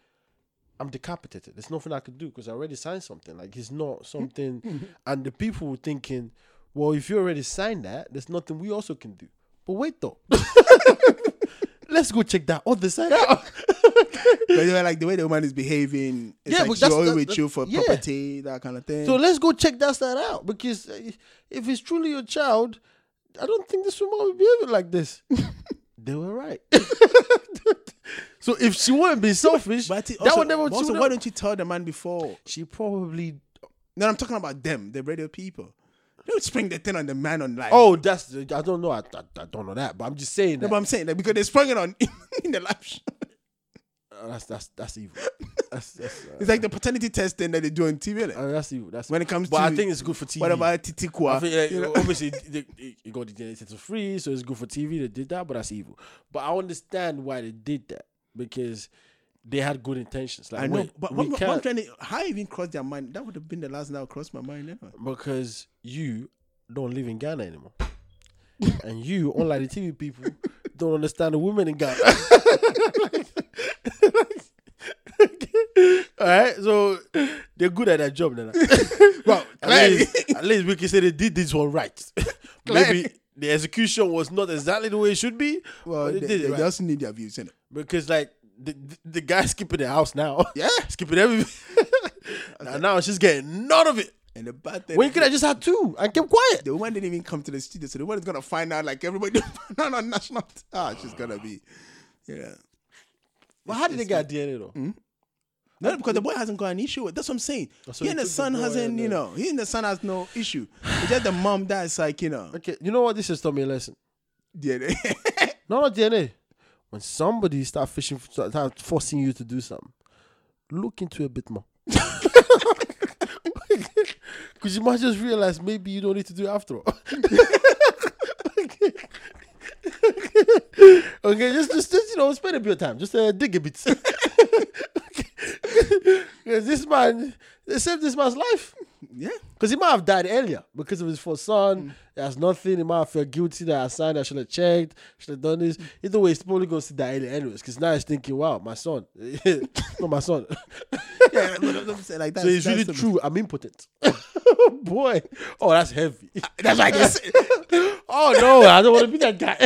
I'm decapitated. There's nothing I could do because I already signed something. Like it's not something, [LAUGHS] and the people were thinking, well, if you already signed that, there's nothing we also can do. But wait though, [LAUGHS] let's go check that other side out. [LAUGHS] [LAUGHS] but you know, like the way the woman is behaving, it's Yeah, like she's always that- with that- you for yeah. property, that kind of thing. so let's go check that side out because if it's truly your child, I don't think this woman would behave like this. [LAUGHS] they were right. [LAUGHS] so if she wouldn't be selfish, but that also, would never. also why don't you tell the man before? she probably. No, I'm talking about them, the radio people. Don't spring the thing on the man on live. Oh, that's. I don't know. I, I, I don't know that, but I'm just saying no, that. but I'm saying that because they sprung it on in the live show. Uh, that's that's that's evil. [LAUGHS] That's that's, uh, It's like the paternity testing that they do on TV. like, uh, that's evil. That's when it comes but to I think it's good for TV. what about Tufiakwa? I think like, you know? obviously [LAUGHS] they, they, you got the DNA test for free, so it's good for TV. They did that, but that's evil. But I understand why they did that because they had good intentions. Like, I know, but what, what I'm trying to, how even crossed their mind? That would have been the last thing that would cross my mind ever. because you don't live in Ghana anymore, [LAUGHS] and you, unlike the TV people, don't understand the women in Ghana. [LAUGHS] All right, so they're good at their job now. [LAUGHS] Well, At least, at least we can say they did this one right. [LAUGHS] Maybe the execution was not exactly the way it should be. well, they, they did they, it right. also need their views, innit? because like the, the, the guy's skipping the house now. Yeah. skipping everything. and now she's getting none of it. And the bad thing, When you could have just had two and kept quiet. the woman didn't even come to the studio, so the woman is gonna find out like everybody no [LAUGHS] no national. Ah, she's gonna be, yeah. But how did they get DNA though? No, because the boy hasn't got an issue with. That's what I'm saying. So he and the took the son hasn't, you know, he and the son has no issue. It's just the mom that's like, you know, Okay, you know what? This has taught me a lesson. DNA. [LAUGHS] No, not DNA. When somebody start fishing, start forcing you to do something, look into it a bit more. [LAUGHS] Because you might just realize maybe you don't need to do it after all. [LAUGHS] okay, just, just, just, you know, spend a bit of time. Just uh, dig a bit. [LAUGHS] Because this man, they saved this man's life. yeah. Because he might have died earlier because of his first son. He has nothing. Might have felt guilty that I signed. I should have checked. Should have done this. Either way, he's probably going to die early anyways. Because now he's thinking, wow, my son. [LAUGHS] Not my son. [LAUGHS] yeah, what I'm saying. Like that's, so it's really true. I'm impotent. [LAUGHS] Oh, boy. Oh, that's heavy. That's why I can oh, no. I don't want to be that guy.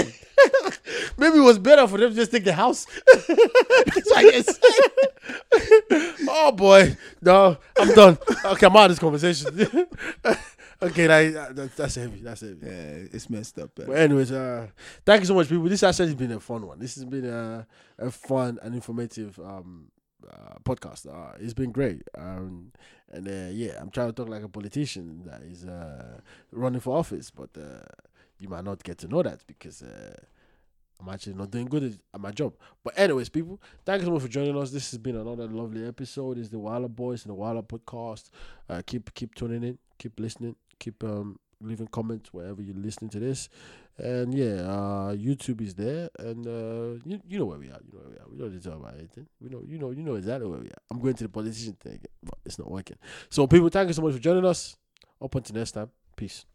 Maybe it was better for them to just take the house. That's why I can oh, boy. No, I'm done. Okay, I'm out of this conversation. Okay, like, that, that's heavy. That's heavy. Yeah, it's messed up. But Man. anyways, uh, thank you so much, people. This has actually been a fun one. This has been a, a fun and informative um, uh, podcast. Uh, it's been great. Um, and uh, yeah, I'm trying to talk like a politician that is uh, running for office, but uh, you might not get to know that because uh, I'm actually not doing good at- at my job. But anyways, people, thank you so much for joining us. This has been another lovely episode. It's the Wilder Boys and the Wilder Podcast. Uh, keep keep tuning in, keep listening, keep um, leaving comments wherever you're listening to this. And yeah, uh, YouTube is there, and uh, you you know where we are. You know where we are. We don't need to talk about anything. We know you know you know exactly where we are. I'm going to the politician thing, but it's not working. So people, thank you so much for joining us. Up until next time, peace.